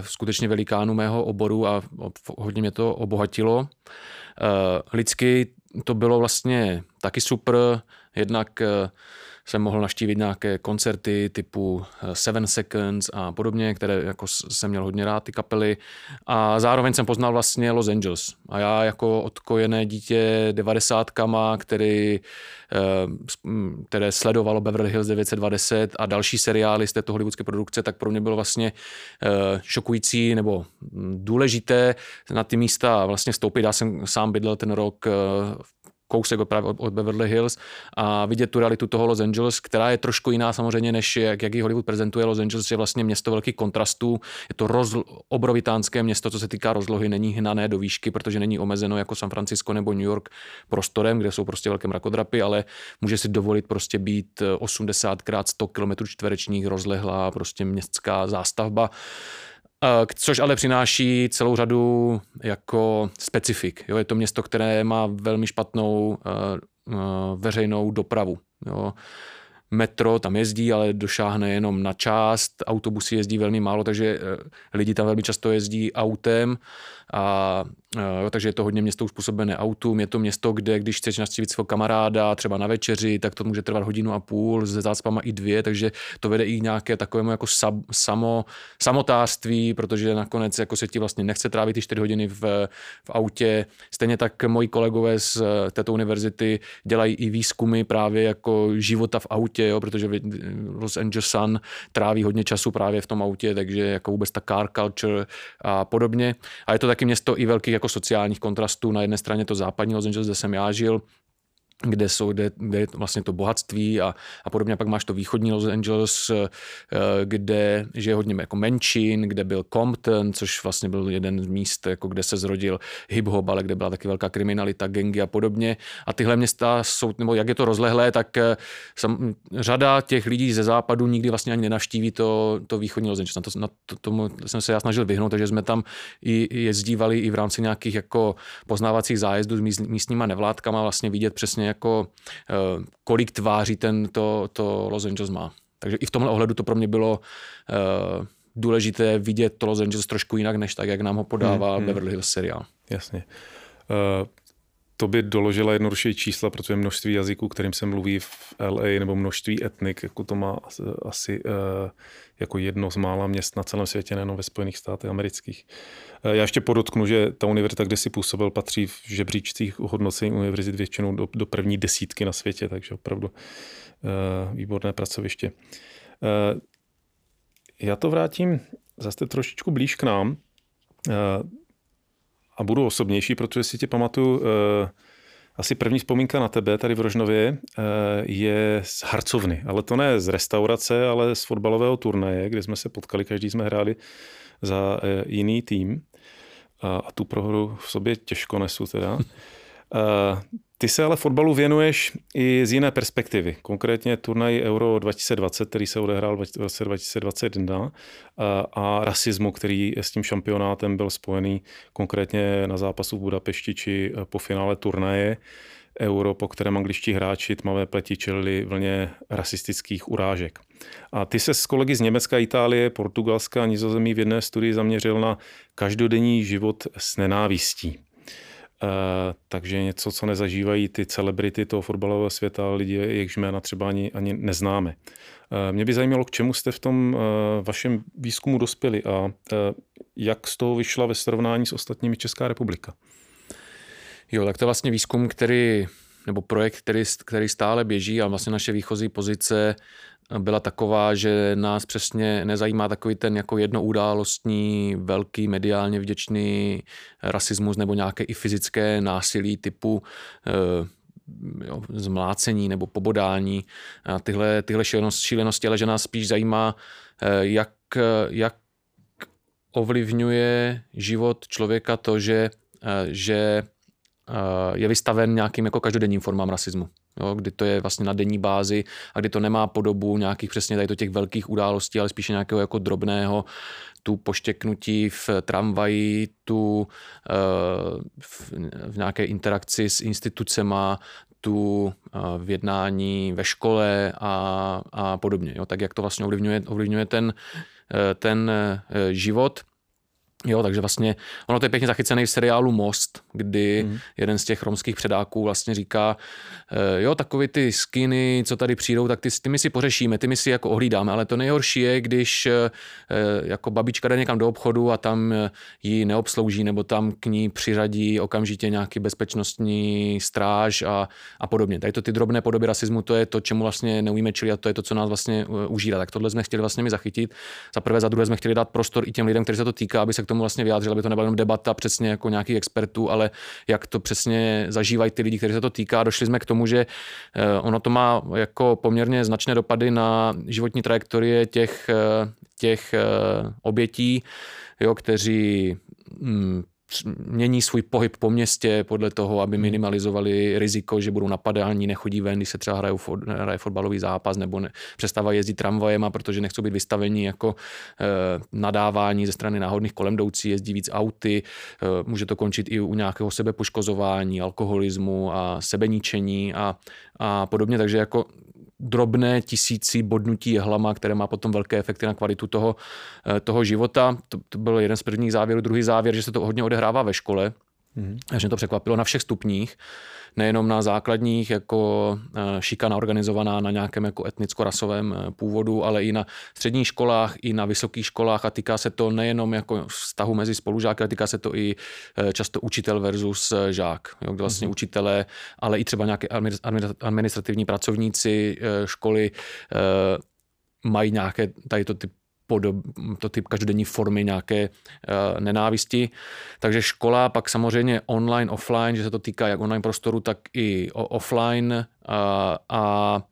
skutečně velikánu mého oboru a hodně mě to obohatilo. Lidsky to bylo vlastně taky super, jednak jsem mohl naštívit nějaké koncerty typu eh, Seven Seconds a podobně, které jako jsem měl hodně rád, ty kapely. A zároveň jsem poznal vlastně Los Angeles. A já jako odkojené dítě devadesátkama, který, eh, které sledovalo Beverly Hills 920 a další seriály z této hollywoodské produkce, tak pro mě bylo vlastně eh, šokující nebo hm, důležité na ty místa vlastně vstoupit. Já jsem sám bydlel ten rok v kousek od, od Beverly Hills a vidět tu realitu toho Los Angeles, která je trošku jiná samozřejmě, než jak, jak ji Hollywood prezentuje. Los Angeles je vlastně město velkých kontrastů, je to roz, obrovitánské město, co se týká rozlohy, není hnané do výšky, protože není omezeno jako San Francisco nebo New York prostorem, kde jsou prostě velké mrakodrapy, ale může si dovolit prostě být 80 x 100 km čtverečních rozlehlá prostě městská zástavba. Eh, což ale přináší celou řadu jako specifik. Jo, je to město, které má velmi špatnou uh, uh, veřejnou dopravu. Jo. Metro tam jezdí, ale došáhne jenom na část, autobusy jezdí velmi málo, takže lidi tam velmi často jezdí autem a jo, takže je to hodně město uspůsobené autům. Je to město, kde když chceš navštívit svého kamaráda třeba na večeři, tak to může trvat hodinu a půl, se zácpama i dvě, takže to vede i nějaké takovému jako sab, samo, samotářství, protože nakonec jako se ti vlastně nechce trávit ty čtyři hodiny v, v autě. Stejně tak moji kolegové z této univerzity dělají i výzkumy právě jako života v autě, jo, protože Los Angeles Sun tráví hodně času právě v tom autě, takže jako vůbec ta car culture a podobně. A je to taky město i velkých jako sociálních kontrastů. Na jedné straně to západní Los Angeles, kde jsem já žil, kde, jsou, kde, kde je vlastně to bohatství a, a podobně. A pak máš to východní Los Angeles, eh, kde je hodně jako menšin, kde byl Compton, což vlastně byl jeden z míst, jako kde se zrodil hip-hop, ale kde byla taky velká kriminalita, gengy a podobně. A tyhle města jsou, nebo jak je to rozlehlé, tak eh, sam, řada těch lidí ze západu nikdy vlastně ani nenavštíví to, to východní Los Angeles. Na, to, na to, tomu jsem se já snažil vyhnout, takže jsme tam i jezdívali i v rámci nějakých jako poznávacích zájezdů s místníma nevládkama vlastně vidět přesně jako eh, kolik tváří ten to, to Los Angeles má. Takže i v tomhle ohledu to pro mě bylo uh, důležité vidět to Los Angeles trošku jinak, než tak, jak nám ho podává hmm, hmm. Beverly Hills seriál. Jasně. Uh, to by doložila jednodušší čísla, protože množství jazyků, kterým se mluví v LA, nebo množství etnik, jako to má asi uh, jako jedno z mála měst na celém světě, nejenom ve Spojených státech amerických. Uh, já ještě podotknu, že ta univerzita, kde si působil, patří v žebříčcích hodnocení univerzit většinou do, do první desítky na světě, takže opravdu uh, výborné pracoviště. Já to vrátím zase trošičku blíž k nám a budu osobnější, protože si tě pamatuju, eh, asi první vzpomínka na tebe tady v Rožnově eh, je z harcovny, ale to ne z restaurace, ale z fotbalového turnaje, kde jsme se potkali, každý jsme hráli za eh, jiný tým a, a tu prohru v sobě těžko nesu teda. [LAUGHS] Ty se ale fotbalu věnuješ i z jiné perspektivy, konkrétně turnaj Euro 2020, který se odehrál v roce 2021 a, rasismu, který s tím šampionátem byl spojený konkrétně na zápasu v Budapešti či po finále turnaje Euro, po kterém angličtí hráči tmavé pleti čelili vlně rasistických urážek. A ty se s kolegy z Německa, Itálie, Portugalska a Nizozemí v jedné studii zaměřil na každodenní život s nenávistí. Uh, takže něco, co nezažívají ty celebrity toho fotbalového světa, lidi, jejichž jména třeba ani, ani neznáme. Uh, mě by zajímalo, k čemu jste v tom uh, vašem výzkumu dospěli a jak z toho vyšla ve srovnání s ostatními Česká republika. Jo, tak to je vlastně výzkum, který nebo projekt, který, který stále běží a vlastně naše výchozí pozice byla taková, že nás přesně nezajímá takový ten jako jednoudálostní, velký, mediálně vděčný rasismus nebo nějaké i fyzické násilí typu eh, jo, zmlácení nebo pobodání a tyhle, tyhle šílenosti, ale že nás spíš zajímá, eh, jak, jak ovlivňuje život člověka to, že, eh, že je vystaven nějakým jako každodenním formám rasismu jo, kdy to je vlastně na denní bázi a kdy to nemá podobu nějakých přesně tady to těch velkých událostí, ale spíše nějakého jako drobného tu poštěknutí v tramvaji, tu uh, v, v nějaké interakci s institucema, tu uh, v jednání ve škole a, a podobně. Jo, tak jak to vlastně ovlivňuje, ovlivňuje ten, ten život. Jo, takže vlastně ono to je pěkně zachycený v seriálu Most, kdy mm. jeden z těch romských předáků vlastně říká, e, jo, takový ty skiny, co tady přijdou, tak ty, ty my si pořešíme, ty my si jako ohlídáme, ale to nejhorší je, když e, jako babička jde někam do obchodu a tam ji neobslouží nebo tam k ní přiřadí okamžitě nějaký bezpečnostní stráž a, a podobně. Tady to ty drobné podoby rasismu, to je to, čemu vlastně neumíme čili a to je to, co nás vlastně užírá. Tak tohle jsme chtěli vlastně mi zachytit. Za prvé, za druhé jsme chtěli dát prostor i těm lidem, kteří se to týká, aby se k tomu vlastně vyjádřil, aby to nebyla jenom debata přesně jako nějakých expertů, ale jak to přesně zažívají ty lidi, kteří se to týká. Došli jsme k tomu, že eh, ono to má jako poměrně značné dopady na životní trajektorie těch, eh, těch eh, obětí, jo, kteří mm, mění svůj pohyb po městě podle toho, aby hmm. minimalizovali riziko, že budou napadáni, nechodí ven, když se třeba hraje, hraje fotbalový zápas nebo ne, přestávají jezdit tramvajem, protože nechcou být vystaveni jako e, nadávání ze strany náhodných kolem jdoucí, jezdí víc auty, e, může to končit i u nějakého sebepoškozování, alkoholismu a sebeníčení a, a podobně, takže jako drobné tisíci bodnutí jehlama, které má potom velké efekty na kvalitu toho, eh, toho života. To, to byl jeden z prvních závěrů. Druhý závěr, že se to hodně odehrává ve škole, Mm. Až mě to překvapilo na všech stupních, nejenom na základních, jako eh, šikana organizovaná na nějakém jako etnicko-rasovém eh, původu, ale i na středních školách, i na vysokých školách a týká se to nejenom jako vztahu mezi spolužáky, ale týká se to i eh, často učitel versus žák, jo, kde vlastně mm. učitelé, ale i třeba nějaké administrativní pracovníci školy mají nějaké tady to typ podob, to typ každodenní formy nějaké uh, nenávisti. Takže škola, pak samozřejmě online, offline, že se to týká jak online prostoru, tak i offline uh, a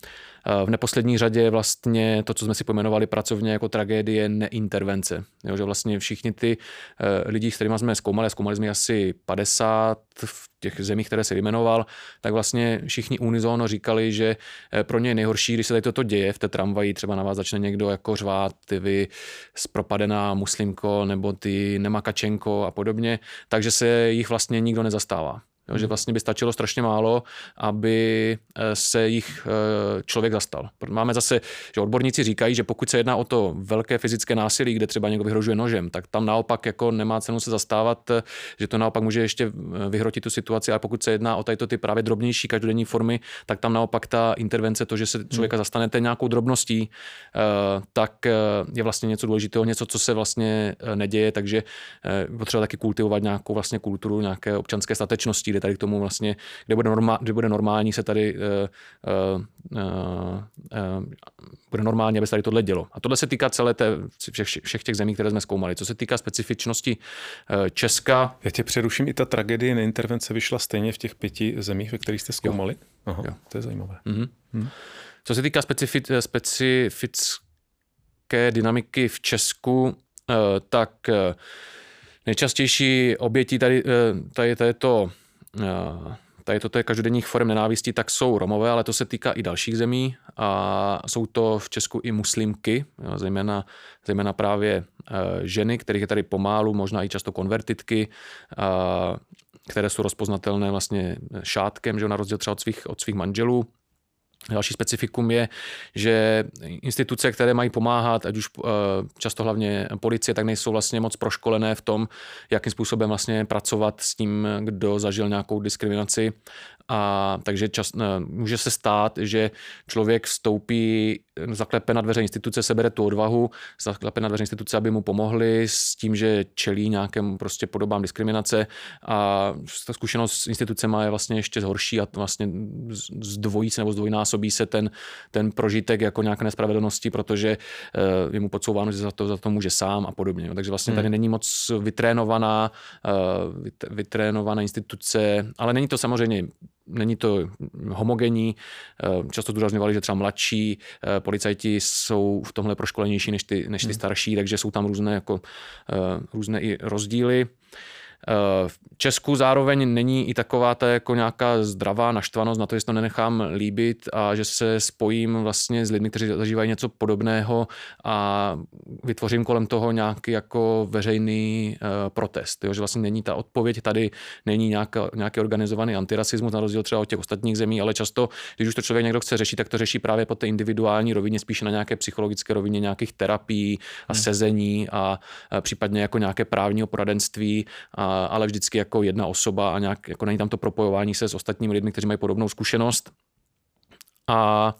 v neposlední řadě vlastně to, co jsme si pojmenovali pracovně jako tragédie neintervence. Jo, že vlastně všichni ty uh, lidi, s kterými jsme zkoumali, zkoumali jsme asi 50 v těch zemích, které se vyjmenoval, tak vlastně všichni unizono říkali, že eh, pro ně je nejhorší, když se tady toto děje v té tramvaji, třeba na vás začne někdo jako řvát, ty vy zpropadená muslimko nebo ty nemakačenko a podobně, takže se jich vlastně nikdo nezastává. Jo, že vlastně by stačilo strašně málo, aby eh, se jich eh, člověk zastal. Máme zase, že odborníci říkají, že pokud se jedná o to velké fyzické násilí, kde třeba někdo vyhrožuje nožem, tak tam naopak jako nemá cenu se zastávat, eh, že to naopak může ještě vyhrotit tu situaci, ale pokud se jedná o tato ty právě drobnější každodenní formy, tak tam naopak ta intervence, to, že se člověka hmm. zastanete nějakou drobností, tak je vlastně něco důležitého, něco, co se vlastně neděje, takže potřeba taky kultivovat nějakou vlastně kulturu, nějaké občanské statečnosti, kde tady k tomu vlastně, kde bude, normál, kde bude normální se tady, uh, uh, uh, bude normálně, aby se tady tohle dělo. A tohle se týká celé té, všech, všech těch zemí, které jsme zkoumali. Co se týká specifičnosti uh, Česka. Já tě přeruším, i ta tragédie neintervence vyšla stejně v těch pěti zemích, ve kterých jste zkoumali? Jo. Aha, jo. to je zajímavé. Mm-hmm. Hmm. Co se týká specific, specifické dynamiky v Česku, tak nejčastější obětí tady, tady, tady to Eh, tady toto je každodenních forem nenávistí, tak jsou Romové, ale to se týká i dalších zemí a jsou to v Česku i muslimky, zejména, zejména právě eh, ženy, kterých je tady pomálu, možná i často konvertitky, které jsou rozpoznatelné vlastně šátkem, že na rozdíl třeba od svých, od svých manželů. Další specifikum je, že instituce, které mají pomáhat, ať už eh, často hlavně policie, tak nejsou vlastně moc proškolené v tom, jakým způsobem vlastně pracovat s tím, kdo zažil nějakou diskriminaci a takže čas, může se stát, že člověk vstoupí, zaklepe na dveře instituce, sebere tu odvahu, zaklepe na dveře instituce, aby mu pomohli s tím, že čelí nějakému prostě podobám diskriminace a ta zkušenost s institucemi je vlastně ještě horší a vlastně zdvojí se nebo zdvojnásobí se ten, ten prožitek jako nějaké nespravedlnosti, protože uh, je mu podsouváno, že za to, za to může sám a podobně. Takže vlastně tady hmm. není moc vytrénovaná, vytrénovaná instituce, ale není to samozřejmě není to homogenní. Eh, často zdůrazňovali, že třeba mladší eh, policajti jsou v tomhle proškolenější než ty, než ty hmm. starší, takže jsou tam různé, jako, eh, různé i rozdíly. Eh, v Česku zároveň není i taková ta jako nějaká zdravá naštvanost na to, že to nenechám líbit a že se spojím vlastně s lidmi, kteří zažívají něco podobného a vytvořím kolem toho nějaký jako veřejný uh, protest. Jo? Že vlastně není ta odpověď tady, není nějaká, nějaký organizovaný antirasismus na rozdíl třeba od těch ostatních zemí, ale často, když už to člověk někdo chce řešit, tak to řeší právě po té individuální rovině, spíše na nějaké psychologické rovině nějakých terapií a hmm. sezení a, a případně jako nějaké právního poradenství a ale vždycky jako jedna osoba a nějak, jako není tam to propojování se s ostatními lidmi, kteří mají podobnou zkušenost. A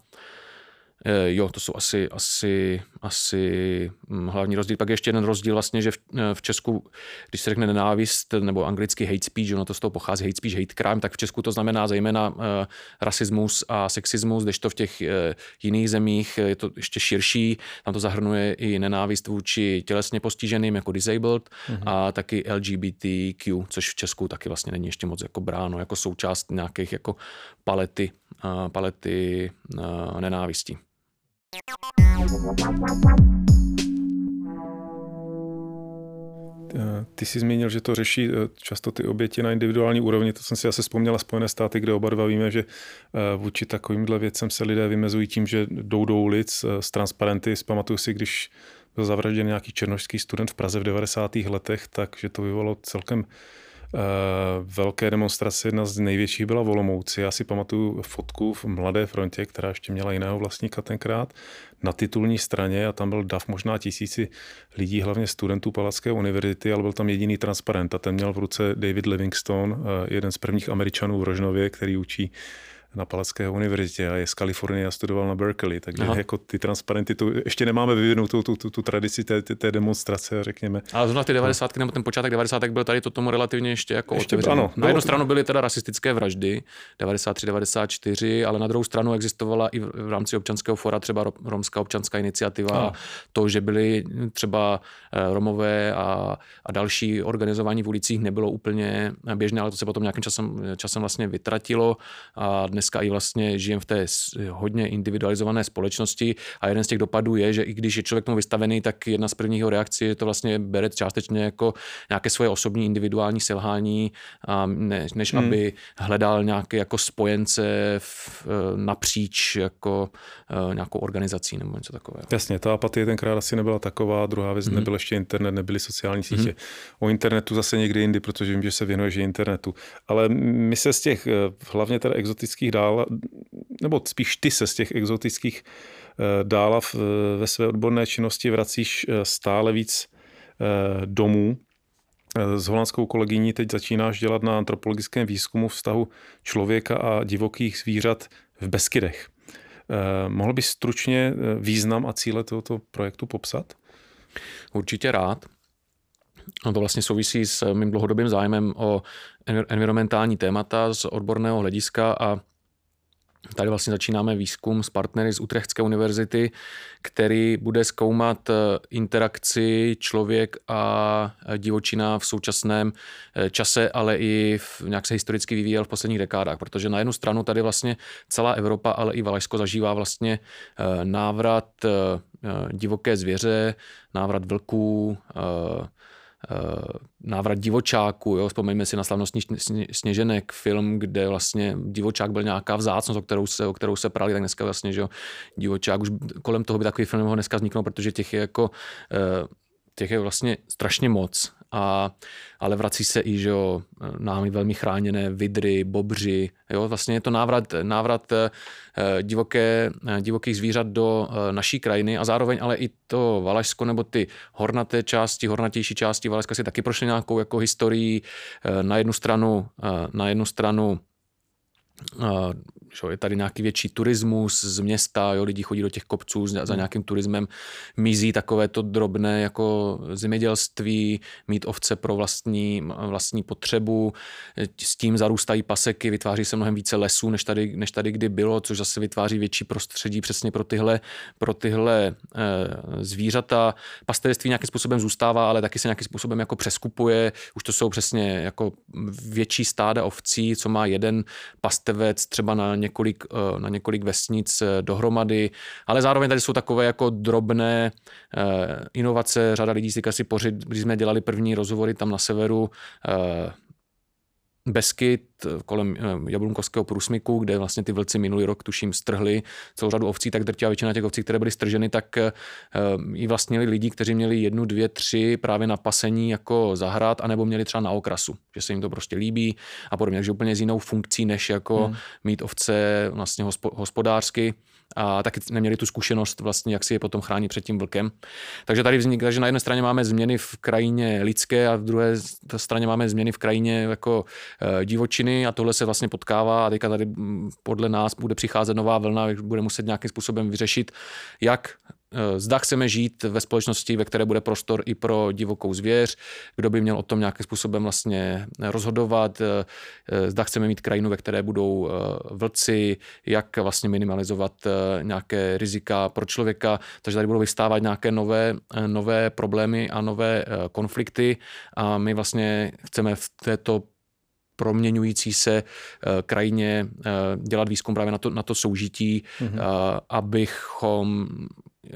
Eh, jo, to jsou asi, asi, asi hm, hlavní rozdíl. Pak ještě jeden rozdíl vlastně, že v, eh, v Česku, když se řekne nenávist nebo anglicky hate speech, ono to z toho pochází hate speech, hate crime, tak v Česku to znamená zejména uh, rasismus a sexismus, když to v těch uh, jiných zemích je to ještě širší, tam to zahrnuje i nenávist vůči tělesně postiženým jako disabled mm-hmm. a taky LGBTQ, což v Česku taky vlastně není ještě moc jako bráno jako součást nějakých jako palety, uh, palety uh, nenávistí. Eh, ty jsi zmínil, že to řeší eh, často ty oběti na individuální úrovni. To jsem si asi vzpomněla Spojené státy, kde oba dva víme, že eh, vůči takovýmhle věcem se lidé vymezují tím, že jdou do ulic s transparenty. Pamatuju si, když byl zavražděn nějaký černožský student v Praze v 90. letech, takže to vyvolalo celkem Eh, velké demonstrace. Jedna z největších byla v Olomouci. Já si pamatuju fotku v Mladé frontě, která ještě měla jiného vlastníka tenkrát, na titulní straně a tam byl dav možná tisíci lidí, hlavně studentů Palacké univerzity, ale byl tam jediný transparent a ten měl v ruce David Livingstone, eh, jeden z prvních američanů v Rožnově, který učí na Palacké univerzitě a je z Kalifornie a studoval na Berkeley, takže Aha. jako ty transparenty, tu, ještě nemáme vyvinutou tu, tu, tu, tu tradici té, té demonstrace, řekněme. Ale zrovna ty 90. nebo ten počátek 90. byl tady to tomu relativně ještě jako ještě, otevřený. Ano, na jednu stranu byly teda rasistické vraždy, 93, 94, ale na druhou stranu existovala i v rámci občanského fora třeba romská občanská iniciativa, ano. to, že byly třeba eh, Romové a, a další organizování v ulicích nebylo úplně běžné, ale to se potom nějakým časem, časem vlastně vytratilo a dnes dneska i vlastně žijeme v té hodně individualizované společnosti a jeden z těch dopadů je, že i když je člověk tomu vystavený, tak jedna z prvních jeho reakcí je to vlastně bere částečně jako nějaké svoje osobní individuální selhání, a ne, než hmm. aby hledal nějaké jako spojence v, eh, napříč jako uh, nějakou organizací nebo něco takového. Jasně, ta apatie tenkrát asi nebyla taková, druhá věc, hmm. nebyl ještě internet, nebyly sociální sítě. Hmm. O internetu zase někdy jindy, protože vím, že se věnuješ internetu. Ale my se z těch, hlavně teda exotických dál, nebo spíš ty se z těch exotických dála ve své odborné činnosti vracíš stále víc domů Eh, s holandskou kolegyní teď začínáš dělat na antropologickém výzkumu vztahu člověka a divokých zvířat v Beskydech. Eh, mohl bys stručně eh, význam a cíle tohoto projektu popsat? Určitě rád. No to vlastně souvisí s mým dlouhodobým zájmem o environmentální témata z odborného hlediska a Tady vlastně začínáme výzkum s partnery z Utrechtské univerzity, který bude zkoumat eh, interakci člověk a eh, divočina v současném eh, čase, ale i v, nějak se historicky vyvíjel v posledních dekádách, protože na jednu stranu tady vlastně celá Evropa, ale i Valašsko zažívá vlastně návrat divoké zvěře, návrat vlků, návrat divočáku, jo, vzpomeňme si na slavnostní sněženek, film, kde vlastně divočák byl nějaká vzácnost, o kterou se, o kterou se prali, tak dneska vlastně, že jo, divočák, už kolem toho by takový film mohl dneska vzniknout, protože těch je jako eh, těch je vlastně strašně moc a, ale vrací se i, že jo, námi velmi chráněné vidry, bobři, jo, vlastně je to návrat, návrat eh, divoké, eh, divokých zvířat do eh, naší krajiny a zároveň ale i to Valašsko nebo ty hornaté části, hornatější části Valašska si taky prošly nějakou jako historií na jednu stranu, na jednu stranu že je tady nějaký větší turismus z města, jo, lidi chodí do těch kopců za hmm. nějakým turismem, mizí takové to drobné jako zemědělství, mít ovce pro vlastní, vlastní potřebu, s tím zarůstají paseky, vytváří se mnohem více lesů, než tady, než tady kdy bylo, což zase vytváří větší prostředí přesně pro tyhle, pro tyhle e, zvířata. Pastevství nějakým způsobem zůstává, ale taky se nějakým způsobem jako přeskupuje, už to jsou přesně jako větší stáda ovcí, co má jeden pastevec třeba na několik, eh, na několik vesnic eh, dohromady, ale zároveň tady jsou takové jako drobné eh, inovace. Řada lidí si asi pořid, když jsme dělali první rozhovory tam na severu, Beskyt kolem Jablunkovského průsmyku, kde vlastně ty vlci minulý rok, tuším, strhli celou řadu ovcí, tak drtivá většina těch ovcí, které byly strženy, tak i vlastnili lidi, kteří měli jednu, dvě, tři právě na pasení jako zahrad, anebo měli třeba na okrasu, že se jim to prostě líbí a podobně. Takže úplně s jinou funkcí, než jako hmm. mít ovce vlastně hospodářsky a taky neměli tu zkušenost vlastně, jak si je potom chránit před tím vlkem. Takže tady vznik, takže na jedné straně máme změny v krajině lidské a v druhé straně máme změny v krajině jako e, divočiny a tohle se vlastně potkává a teďka tady podle nás bude přicházet nová vlna, bude muset nějakým způsobem vyřešit, jak zda chceme žít ve společnosti, ve které bude prostor i pro divokou zvěř, kdo by měl o tom nějakým způsobem vlastně rozhodovat, eh, eh, zda chceme mít krajinu, ve které budou vlci, jak vlastně minimalizovat nějaké rizika pro člověka, takže tady budou vystávat nějaké nové, nové problémy a nové konflikty a my vlastně chceme v této proměňující se krajině dělat výzkum právě na to, na to soužití, mm-hmm. abychom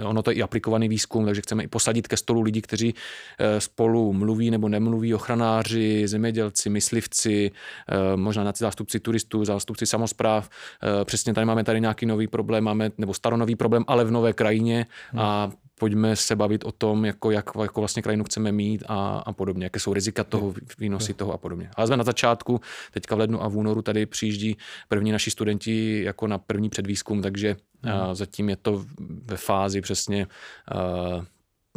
ono to je i aplikovaný výzkum, takže chceme i posadit ke stolu lidi, kteří eh, spolu mluví nebo nemluví, ochranáři, zemědělci, myslivci, eh, možná na zástupci turistů, zástupci samozpráv. Eh, přesně tady máme tady nějaký nový problém, máme, nebo staronový problém, ale v nové krajině a pojďme se bavit o tom, jako, jak jako vlastně krajinu chceme mít a, a podobně, jaké jsou rizika toho, výnosy toho a podobně. Ale jsme na začátku, teďka v lednu a v únoru tady přijíždí první naši studenti jako na první předvýzkum, takže hmm. a zatím je to ve fázi přesně uh,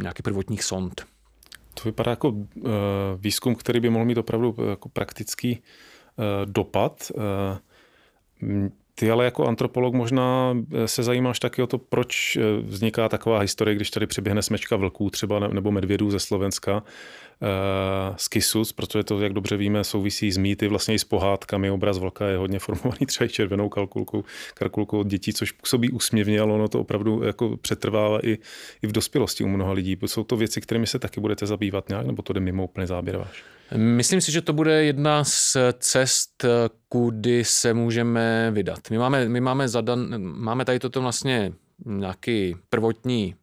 nějaký prvotních sond. To vypadá jako uh, výzkum, který by mohl mít opravdu jako praktický uh, dopad. Uh, ty ale jako antropolog možná eh, se zajímáš taky o to, proč eh, vzniká taková historie, když tady přiběhne smečka vlků třeba nebo medvědů ze Slovenska eh, z Kisus, protože to, jak dobře víme, souvisí s mýty, vlastně i s pohádkami. Obraz vlka je hodně formovaný [LAUGHS] třeba i červenou kalkulkou, kalkulkou od dětí, což působí úsměvně, ale ono to opravdu jako přetrvává i, i v dospělosti u mnoha lidí. Jsou to věci, kterými se taky budete zabývat nějak, nebo to jde mimo úplně záběr váš? Myslím si, že to bude jedna z cest, kudy se můžeme vydat. My máme, my máme, zadan, máme tady toto vlastně nějaký prvotní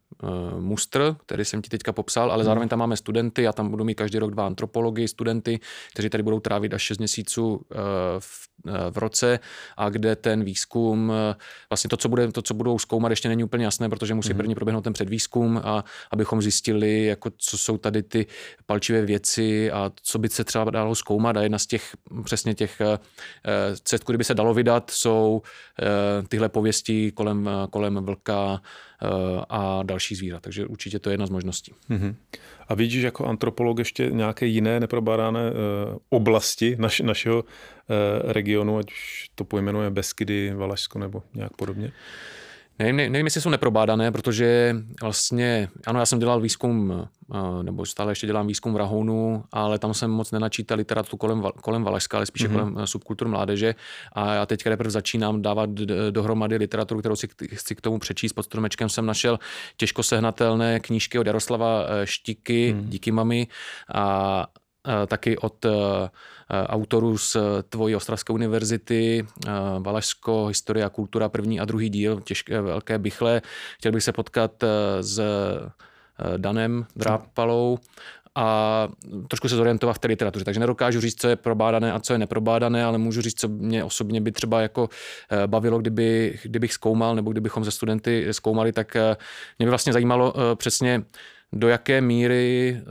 mustr, který jsem ti teďka popsal, ale hmm. zároveň tam máme studenty, já tam budu mít každý rok dva antropology, studenty, kteří tady budou trávit až 6 měsíců uh, v, uh, v roce a kde ten výzkum, vlastně to co, bude, to, co budou zkoumat, ještě není úplně jasné, protože musí hmm. první proběhnout ten předvýzkum a abychom zjistili, jako, co jsou tady ty palčivé věci a co by se třeba dalo zkoumat a jedna z těch přesně těch cest, kudy by se dalo vydat, jsou tyhle pověsti kolem, kolem vlka, Eh, a další zvířat. Takže určitě to je jedna z možností. Mm-hmm. A vidíš jako antropolog ještě nějaké jiné neprobádané uh, oblasti naš, našeho uh, regionu, ať už to pojmenuje Beskydy, Valašsko nebo nějak podobně? Nevím, nevím, jestli jsou neprobádané, protože vlastně, ano, já jsem dělal výzkum, eh, nebo stále ještě dělám výzkum v Rahounu, ale tam jsem moc nenačítal literaturu kolem, kolem Valašska, ale spíše mm-hmm. kolem eh, subkultur mládeže. A já teď teprve začínám dávat dohromady literaturu, kterou si chci k tomu přečíst. Pod stromečkem jsem našel těžko sehnatelné knížky od Jaroslava eh, Štiky, mm. díky mami, a taky od autorů z tvojí Ostravské univerzity, Valašsko, historie a kultura, první a druhý díl, těžké velké bychle. Chtěl bych se potkat s Danem Drápalou a trošku se zorientovat v té literatuře. Takže nedokážu říct, co je probádané a co je neprobádané, ale můžu říct, co mě osobně by třeba jako bavilo, kdyby, kdybych zkoumal, nebo kdybychom ze studenty zkoumali, tak mě by vlastně zajímalo přesně, do jaké míry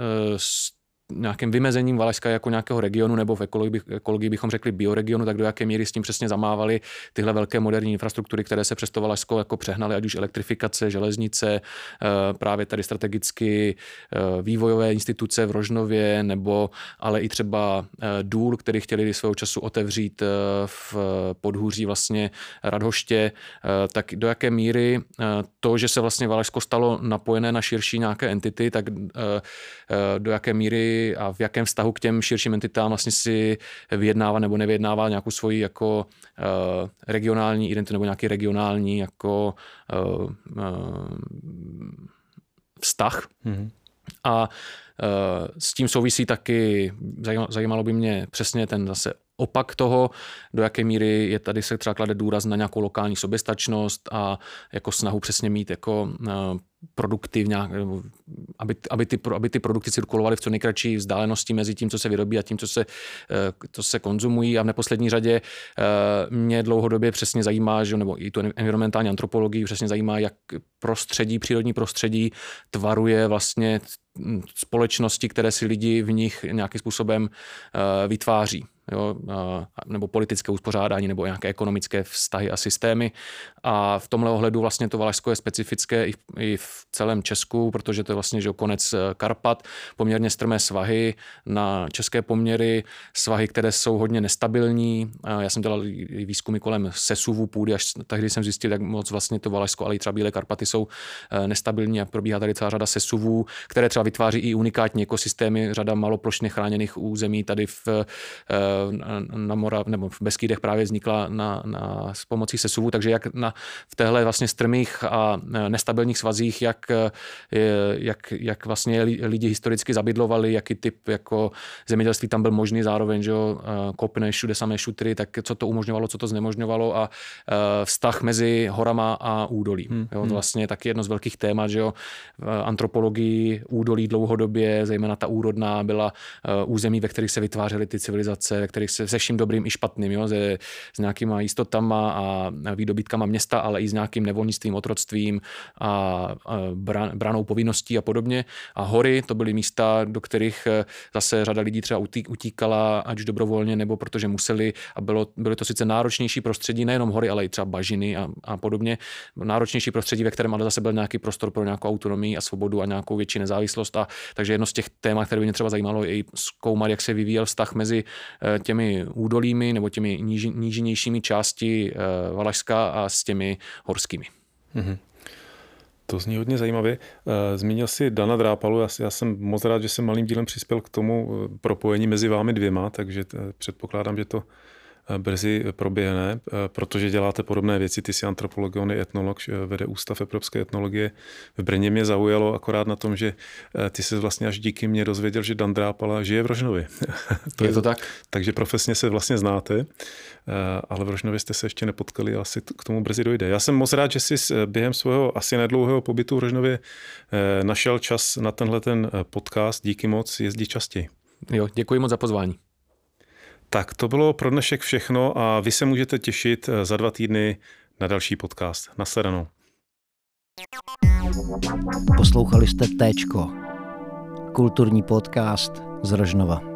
nějakým vymezením Valašska jako nějakého regionu nebo v ekologii, ekologii bychom řekli bioregionu, tak do jaké míry s tím přesně zamávali tyhle velké moderní infrastruktury, které se přes to Valašsko jako přehnaly, ať už elektrifikace, železnice, eh, právě tady strategicky eh, vývojové instituce v Rožnově, nebo ale i třeba eh, důl, který chtěli svého času otevřít v podhůří vlastně Radhoště, tak do jaké míry to, že se vlastně Valašsko stalo napojené na širší nějaké entity, tak do jaké míry a v jakém vztahu k těm širším entitám vlastně si vyjednává nebo nevyjednává nějakou svoji jako uh, regionální identitu nebo nějaký regionální jako uh, uh, vztah. Mm-hmm. A uh, s tím souvisí taky, zajímalo by mě přesně ten zase opak toho, do jaké míry je tady se třeba klade důraz na nějakou lokální soběstačnost a jako snahu přesně mít jako produkty, nějak, aby, aby, ty, aby ty produkty cirkulovaly v co nejkratší vzdálenosti mezi tím, co se vyrobí a tím, co se, eh, co se konzumují. A v neposlední řadě eh, mě dlouhodobě přesně zajímá, že, nebo i tu environmentální antropologii přesně zajímá, jak prostředí, přírodní prostředí tvaruje vlastně společnosti, které si lidi v nich nějakým způsobem eh, vytváří jo, nebo politické uspořádání, nebo nějaké ekonomické vztahy a systémy. A v tomhle ohledu vlastně to Valašsko je specifické i v, i v celém Česku, protože to je vlastně že konec eh, Karpat, poměrně strmé svahy na české poměry, svahy, které jsou hodně nestabilní. Já jsem dělal výzkumy kolem sesuvů půdy, až tehdy jsem zjistil, jak moc vlastně to Valašsko, ale i třeba Bílé Karpaty jsou eh, nestabilní a probíhá tady celá řada sesuvů, které třeba vytváří i unikátní ekosystémy, řada maloplošně chráněných území tady v, eh, na Morav, nebo v Beskýdech právě vznikla na, na, s pomocí sesuvů, takže jak na, v téhle vlastně strmých a nestabilních svazích, jak, jak, jak vlastně lidi historicky zabydlovali, jaký typ jako zemědělství tam byl možný zároveň, že jo, kopne, všude samé šutry, tak co to umožňovalo, co to znemožňovalo a vztah mezi horama a údolí. Hmm. Jo, to hmm. vlastně taky jedno z velkých témat, že jo, v antropologii údolí dlouhodobě, zejména ta úrodná, byla území, ve kterých se vytvářely ty civilizace, kterých se se vším dobrým i špatným, jo, se, s nějakýma jistotama a výdobytkama města, ale i s nějakým nevolnictvím, otroctvím a, a bran, branou povinností a podobně. A hory to byly místa, do kterých eh, zase řada lidí třeba utíkala, ať už dobrovolně, nebo protože museli a bylo, bylo to sice náročnější prostředí, nejenom hory, ale i třeba bažiny a, a podobně. Náročnější prostředí, ve kterém ale zase byl nějaký prostor pro nějakou autonomii a svobodu a nějakou větší nezávislost. A, takže jedno z těch témat, které by mě třeba zajímalo, je i zkoumat, jak se vyvíjel vztah mezi eh, těmi údolími nebo těmi níži, nížinějšími části uh, Valašska a s těmi horskými. Mm-hmm. To zní hodně zajímavě. Eh, zmínil si Dana Drápalu, já, já jsem moc rád, že jsem malým dílem přispěl k tomu eh, propojení mezi vámi dvěma, takže předpokládám, že to brzy proběhne, protože děláte podobné věci. Ty jsi antropolog, on je etnolog, vede Ústav evropské etnologie. V Brně mě zaujalo akorát na tom, že ty se vlastně až díky mě dozvěděl, že Dan Drápala žije v Rožnově. [LAUGHS] to je to tak? Takže profesně se vlastně znáte, ale v Rožnově jste se ještě nepotkali, asi k tomu brzy dojde. Já jsem moc rád, že jsi během svého asi nedlouhého pobytu v Rožnově našel čas na tenhle ten podcast. Díky moc, jezdí častěji. Jo, děkuji moc za pozvání. Tak to bylo pro dnešek všechno a vy se můžete těšit eh, za dva týdny na další podcast. Nasledanou. Poslouchali jste Téčko, kulturní podcast z Rožnova.